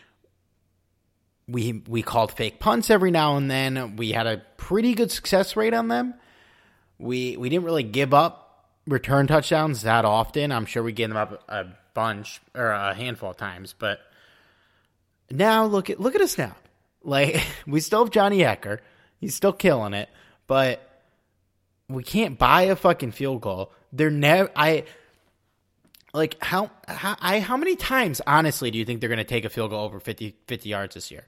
we we called fake punts every now and then. We had a pretty good success rate on them we we didn't really give up return touchdowns that often. I'm sure we gave them up a bunch or a handful of times, but now look at look at us now. Like *laughs* we still have Johnny Hekker. He's still killing it, but we can't buy a fucking field goal. They're never I like how how I how many times honestly do you think they're going to take a field goal over 50, 50 yards this year?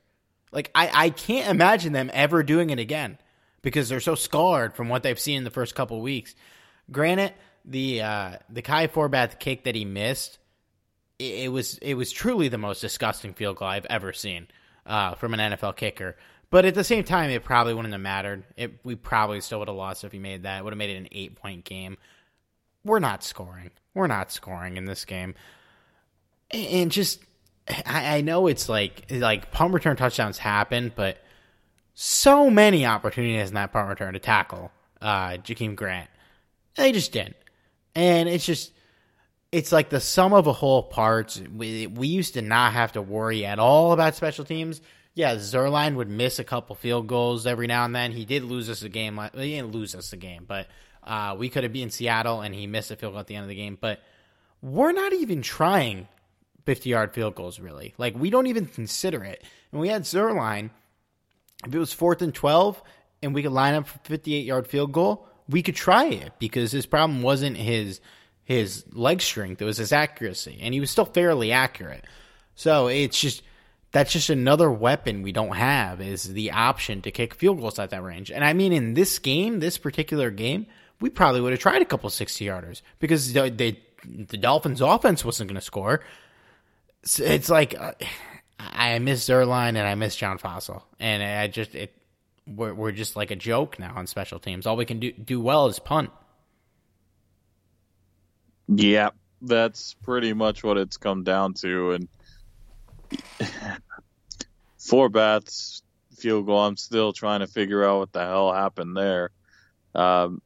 Like I, I can't imagine them ever doing it again because they're so scarred from what they've seen in the first couple weeks. Granted, the uh, the Kai Forbath kick that he missed, it, was it was truly the most disgusting field goal I've ever seen uh, from an NFL kicker. But at the same time, it probably wouldn't have mattered. It, we probably still would have lost if he made that. It would have made it an eight point game. We're not scoring. We're not scoring in this game. And just, I, I know it's like like punt return touchdowns happen, but so many opportunities in that punt return to tackle uh, Jakeem Grant. They just didn't. And it's just, it's like the sum of a whole parts. We, we used to not have to worry at all about special teams yeah, Zuerlein would miss a couple field goals every now and then. He did lose us a game. He didn't lose us a game, but uh, we could have been in Seattle and he missed a field goal at the end of the game. But we're not even trying 50 yard field goals, really. Like, we don't even consider it. And we had Zuerlein, if it was fourth and 12 and we could line up for 58 yard field goal, we could try it because his problem wasn't his his leg strength, it was his accuracy. And he was still fairly accurate. So it's just that's just another weapon we don't have is the option to kick field goals at that range. And I mean, in this game, this particular game, we probably would have tried a couple 60 yarders because they, the Dolphins' offense wasn't going to score. So it's like uh, I miss Zuerlein and I miss John Fassel, and I just it we're, we're just like a joke now on special teams. All we can do do well is punt. Yeah, that's pretty much what it's come down to, and *laughs* Forbath's field goal. I'm still trying to figure out what the hell happened there. Um,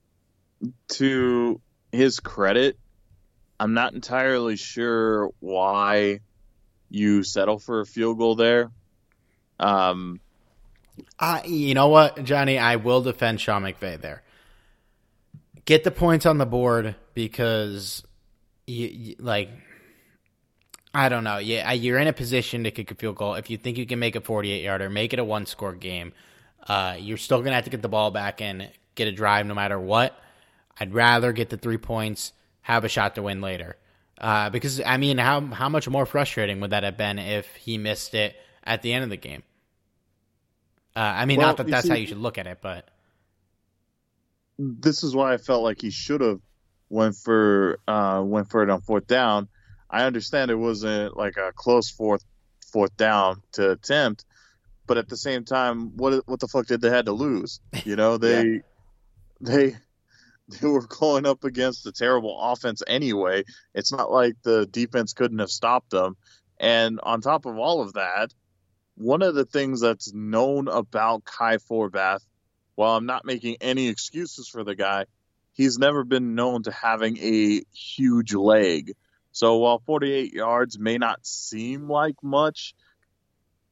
to his credit, I'm not entirely sure why you settle for a field goal there. Um, uh, you know what, Johnny? I will defend Sean McVay there. Get the points on the board because, you, you like I don't know. Yeah, you're in a position to kick a field goal. If you think you can make a 48 yarder, make it a one score game. Uh, you're still going to have to get the ball back and get a drive no matter what. I'd rather get the three points, have a shot to win later. Uh, because I mean, how how much more frustrating would that have been if he missed it at the end of the game? Uh, I mean, well, not that that's see, how you should look at it, but this is why I felt like he should have went for uh, went for it on fourth down I understand it wasn't like a close fourth fourth down to attempt, but at the same time, what what the fuck did they had to lose? You know, *laughs* they yeah. they they were going up against a terrible offense anyway. It's not like the defense couldn't have stopped them. And on top of all of that, one of the things that's known about Kai Forbath, while I'm not making any excuses for the guy, he's never been known to having a huge leg. So while 48 yards may not seem like much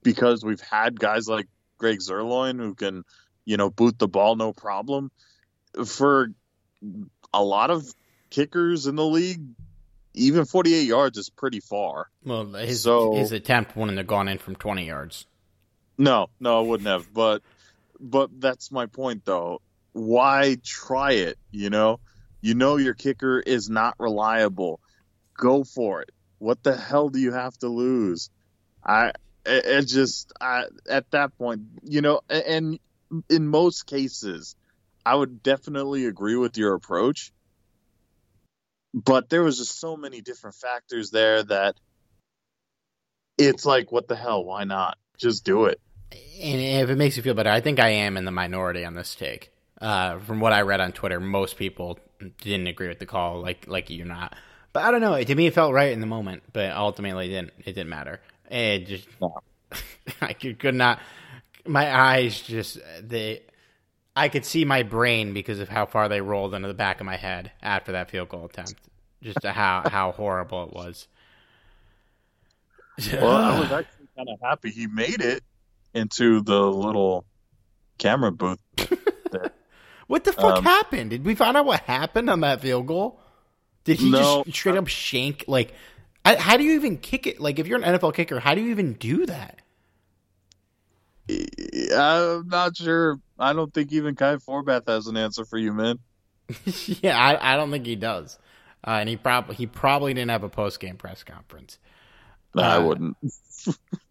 because we've had guys like Greg Zuerlein who can, you know, boot the ball no problem, for a lot of kickers in the league, even 48 yards is pretty far. Well, his so, his attempt wouldn't have gone in from 20 yards. No, no, it wouldn't have. But but that's my point though. Why try it? You know, you know your kicker is not reliable go for it. What the hell do you have to lose? I it, just I, at that point, you know, and in most cases, I would definitely agree with your approach. But there was just so many different factors there that it's like, what the hell? Why not? Just do it. And if it makes you feel better, I think I am in the minority on this take. Uh, from what I read on Twitter, most people didn't agree with the call, like like you're not. But I don't know. To me, it felt right in the moment, but ultimately, it didn't. It didn't matter. It just no. *laughs* I could not. My eyes just they. I could see my brain because of how far they rolled into the back of my head after that field goal attempt. Just how how horrible it was. well, I was actually kind of happy he made it into the little camera booth. *laughs* what the fuck um, happened? Did we find out what happened on that field goal? Did he no. just straight up shank? Like, how do you even kick it? Like, if you're an NFL kicker, how do you even do that? I'm not sure. I don't think even Kai Forbath has an answer for you, man. *laughs* yeah, I, I, don't think he does. Uh, and he probably he probably didn't have a post game press conference. Uh, I wouldn't.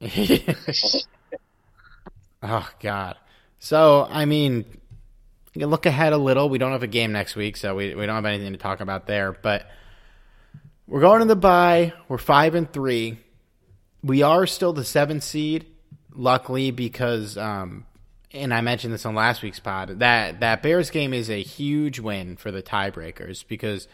*laughs* Oh God. So I mean, you can look ahead a little. We don't have a game next week, so we we don't have anything to talk about there. But we're going to the bye. We're five and three. We are still the seventh seed, luckily because um, and I mentioned this on last week's pod, that that Bears game is a huge win for the tiebreakers because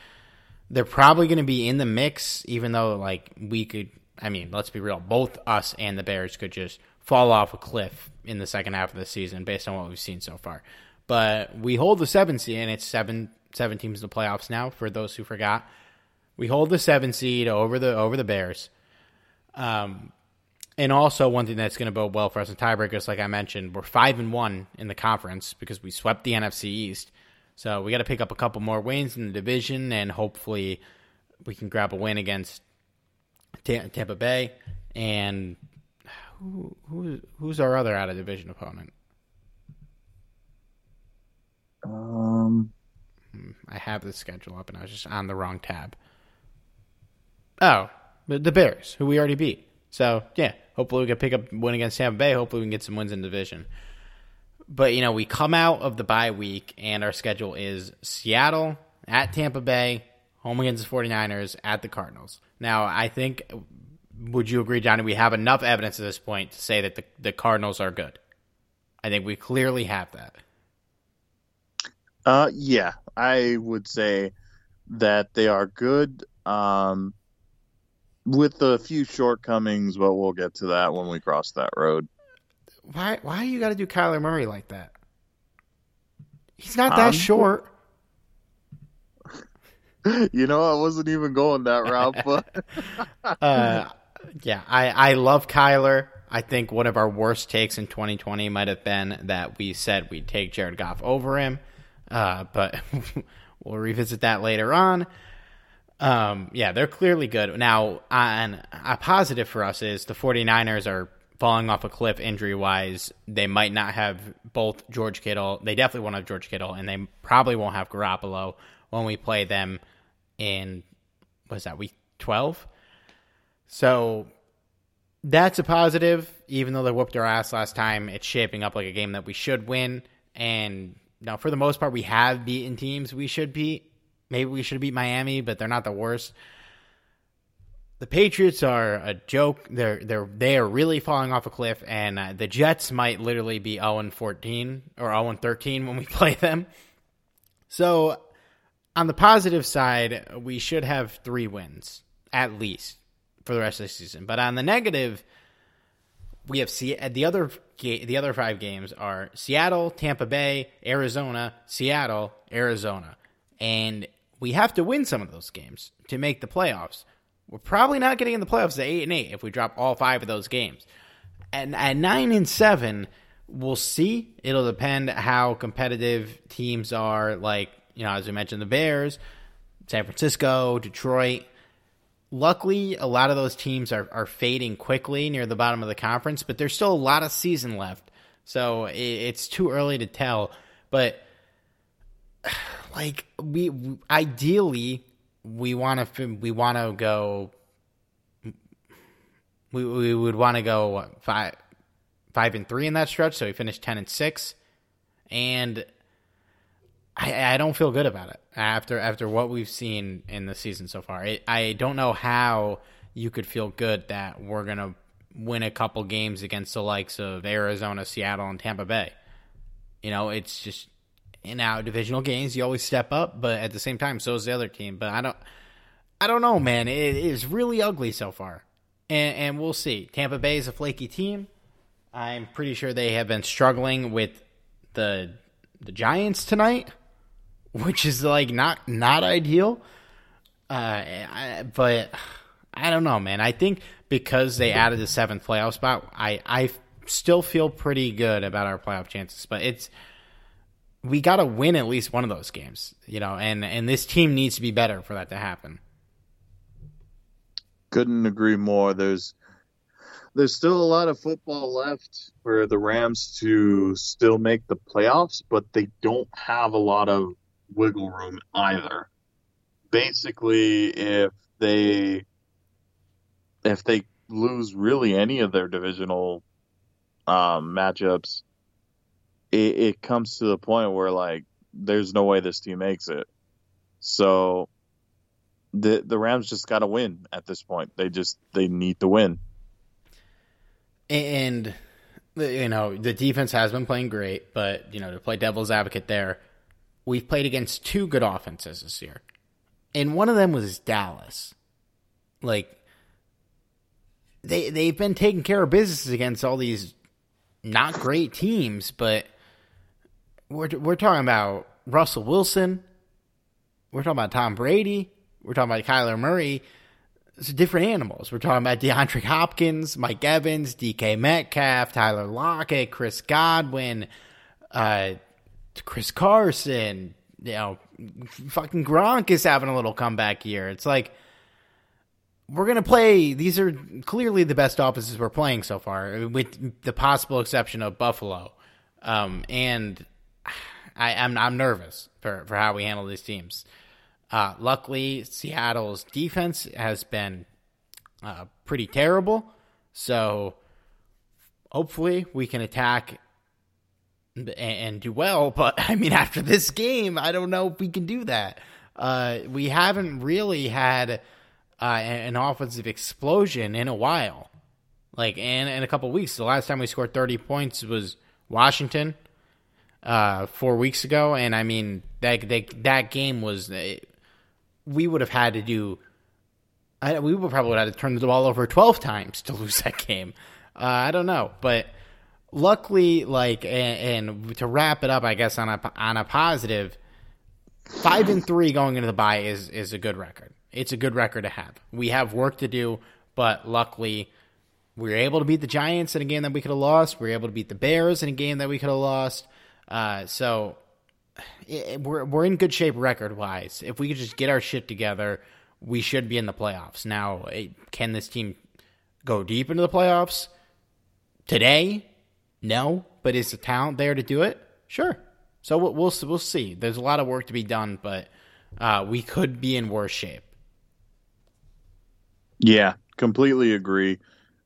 they're probably going to be in the mix, even though like we could. I mean, let's be real, both us and the Bears could just fall off a cliff in the second half of the season based on what we've seen so far. But we hold the seven seed, and it's seven seven teams in the playoffs now. For those who forgot, we hold the seven seed over the over the Bears. Um, and also, one thing that's going to bode well for us in tiebreakers, like I mentioned, we're five and one in the conference because we swept the NFC East. So we got to pick up a couple more wins in the division, and hopefully, we can grab a win against Tampa Bay. And who, who who's our other out of division opponent? Um, hmm, I have the schedule up, and I was just on the wrong tab. Oh, the Bears, who we already beat. So yeah, hopefully we can pick up win against Tampa Bay. Hopefully we can get some wins in division. But you know, we come out of the bye week and our schedule is Seattle at Tampa Bay, home against the 49ers, at the Cardinals. Now, I think would you agree, Johnny, we have enough evidence at this point to say that the, the Cardinals are good. I think we clearly have that. Uh yeah, I would say that they are good. Um with a few shortcomings, but we'll get to that when we cross that road. Why? Why you got to do Kyler Murray like that? He's not that um, short. *laughs* You know, I wasn't even going that route, but *laughs* uh, yeah, I I love Kyler. I think one of our worst takes in 2020 might have been that we said we'd take Jared Goff over him, uh, but *laughs* we'll revisit that later on. Um, yeah, they're clearly good. Now, on a positive for us is the 49ers are falling off a cliff injury wise. They might not have both George Kittle. They definitely won't have George Kittle, and they probably won't have Garoppolo when we play them in, what's that, week 12? So that's a positive. Even though they whooped our ass last time, it's shaping up like a game that we should win. And now, for the most part, we have beaten teams we should beat. Maybe we should beat Miami, but they're not the worst. The Patriots are a joke. They're they're they are really falling off a cliff, and uh, the Jets might literally be zero and fourteen or zero and thirteen when we *laughs* play them. So, on the positive side, we should have three wins at least for the rest of the season. But on the negative, we have see the other the other five games are Seattle, Tampa Bay, Arizona, Seattle, Arizona, and we have to win some of those games to make the playoffs. We're probably not getting in the playoffs at eight and eight if we drop all five of those games. And at nine and seven, we'll see. It'll depend how competitive teams are. Like you know, as we mentioned, the Bears, San Francisco, Detroit. Luckily, a lot of those teams are, are fading quickly near the bottom of the conference, but there's still a lot of season left. So it's too early to tell. But *sighs* like we ideally we want to we want to go we we would want to go what, five five and three in that stretch, so we finished ten and six, and I I don't feel good about it after after what we've seen in the season so far. I, I don't know how you could feel good that we're gonna win a couple games against the likes of Arizona, Seattle, and Tampa Bay. You know, it's just in our divisional games, you always step up, but at the same time, so is the other team. But I don't, I don't know, man. It is really ugly so far, and, and we'll see. Tampa Bay is a flaky team. I'm pretty sure they have been struggling with the the Giants tonight, which is like not not ideal. Uh, I, but I don't know, man. I think because they added the seventh playoff spot, I I still feel pretty good about our playoff chances. But it's we got to win at least one of those games, you know, and and this team needs to be better for that to happen. Couldn't agree more. There's there's still a lot of football left for the Rams to still make the playoffs, but they don't have a lot of wiggle room either. Basically, if they if they lose really any of their divisional um, matchups, it, it comes to the point where like there's no way this team makes it. So the the Rams just got to win at this point. They just they need to win. And you know the defense has been playing great, but you know to play devil's advocate there, we've played against two good offenses this year, and one of them was Dallas. Like they they've been taking care of business against all these not great teams, but we're we're talking about Russell Wilson, we're talking about Tom Brady, we're talking about Kyler Murray. It's different animals. We're talking about DeAndre Hopkins, Mike Evans, DK Metcalf, Tyler Lockett, Chris Godwin, uh, Chris Carson. You know, fucking Gronk is having a little comeback year. It's like we're gonna play. These are clearly the best offenses we're playing so far, with the possible exception of Buffalo. Um, and I, am I'm, I'm nervous for for how we handle these teams. Uh, luckily, Seattle's defense has been uh, pretty terrible, so hopefully we can attack and, do well. But *laughs* I mean, after this game, I don't know if we can do that. Uh, we haven't really had uh, an offensive explosion in a while. Like in, in a couple weeks, the last time we scored 30 points was Washington uh, four weeks ago, and I mean that that, that game was we would have had to do. I, we would probably have to turn the ball over 12 times to *laughs* lose that game. Uh, I don't know, but luckily, like, and, and, to wrap it up, I guess on a on a positive, five and three going into the bye is is a good record it's a good record to have. We have work to do, but luckily we were able to beat the Giants in a game that we could have lost. We were able to beat the Bears in a game that we could have lost. Uh, so it, we're we're in good shape record wise. If we could just get our shit together, we should be in the playoffs. Now, eh, can this team go deep into the playoffs today? No, but is the talent there to do it? Sure. So we'll we'll, we'll see. There's a lot of work to be done, but uh, we could be in worse shape. Yeah, completely agree.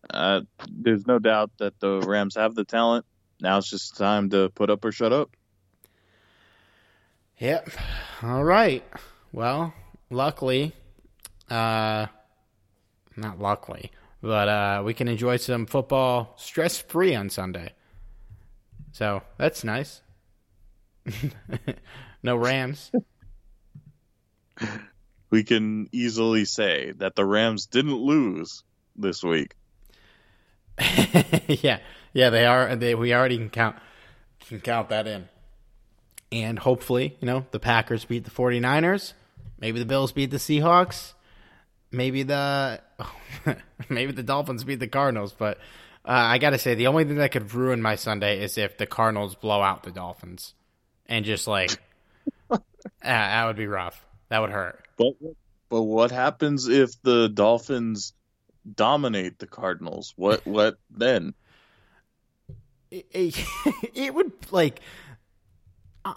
Uh, there's no doubt that the Rams have the talent. Now it's just time to put up or shut up. Yep. All right. Well, luckily, uh, not luckily, but uh, we can enjoy some football stress free on Sunday. So that's nice. *laughs* no Rams. we can easily say that the Rams didn't lose this week. *laughs* yeah, yeah, they are. They we already can count can count that in, and hopefully, you know, the Packers beat the 49ers. Maybe the Bills beat the Seahawks. Maybe the *laughs* maybe the Dolphins beat the Cardinals. But uh, I got to say, the only thing that could ruin my Sunday is if the Cardinals blow out the Dolphins, and just like *laughs* uh, that would be rough. That would hurt. But but what happens if the Dolphins dominate the Cardinals? What what *laughs* then? It, it, *laughs* it would like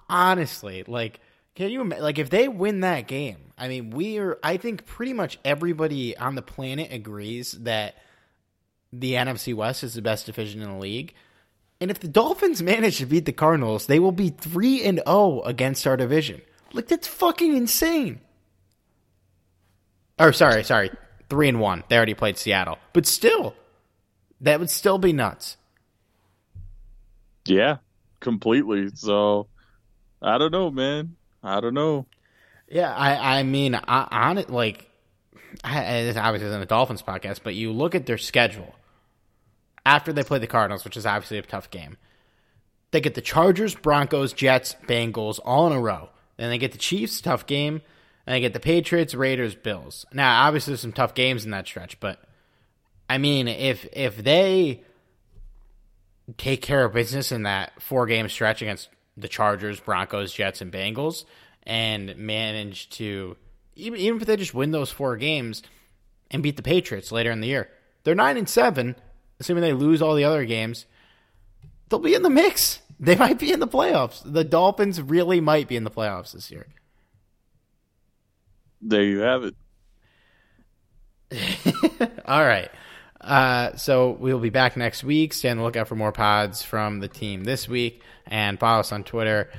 honestly like can you like if they win that game? I mean, we are. I think pretty much everybody on the planet agrees that the NFC West is the best division in the league. And if the Dolphins manage to beat the Cardinals, they will be three and zero oh against our division. Like that's fucking insane. Or sorry, sorry, three and one. They already played Seattle, but still, that would still be nuts. Yeah, completely. So I don't know, man. I don't know. Yeah, I I mean, I, on it like, I, obviously in the Dolphins podcast, but you look at their schedule after they play the Cardinals, which is obviously a tough game. They get the Chargers, Broncos, Jets, Bengals all in a row. Then they get the Chiefs, tough game. And they get the Patriots, Raiders, Bills. Now, obviously, there's some tough games in that stretch, but I mean, if if they take care of business in that four game stretch against the Chargers, Broncos, Jets, and Bengals, and manage to even even if they just win those four games and beat the Patriots later in the year, they're nine and seven. Assuming they lose all the other games, they'll be in the mix. *laughs* They might be in the playoffs. The Dolphins really might be in the playoffs this year. There you have it. *laughs* All right. Uh, so we'll be back next week. Stay on the lookout for more pods from the team this week. And follow us on Twitter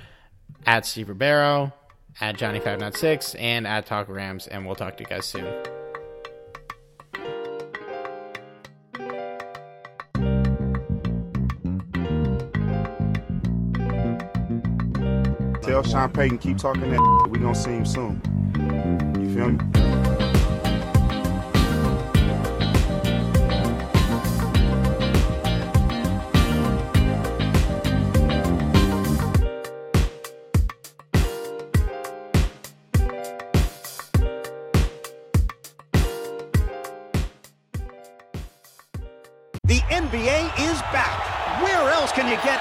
at Steve Ribeiro, at Johnny596, and at Talk Rams. And we'll talk to you guys soon. Sean Payton keep talking that. We gonna see him soon. You feel me? The NBA is back. Where else can you get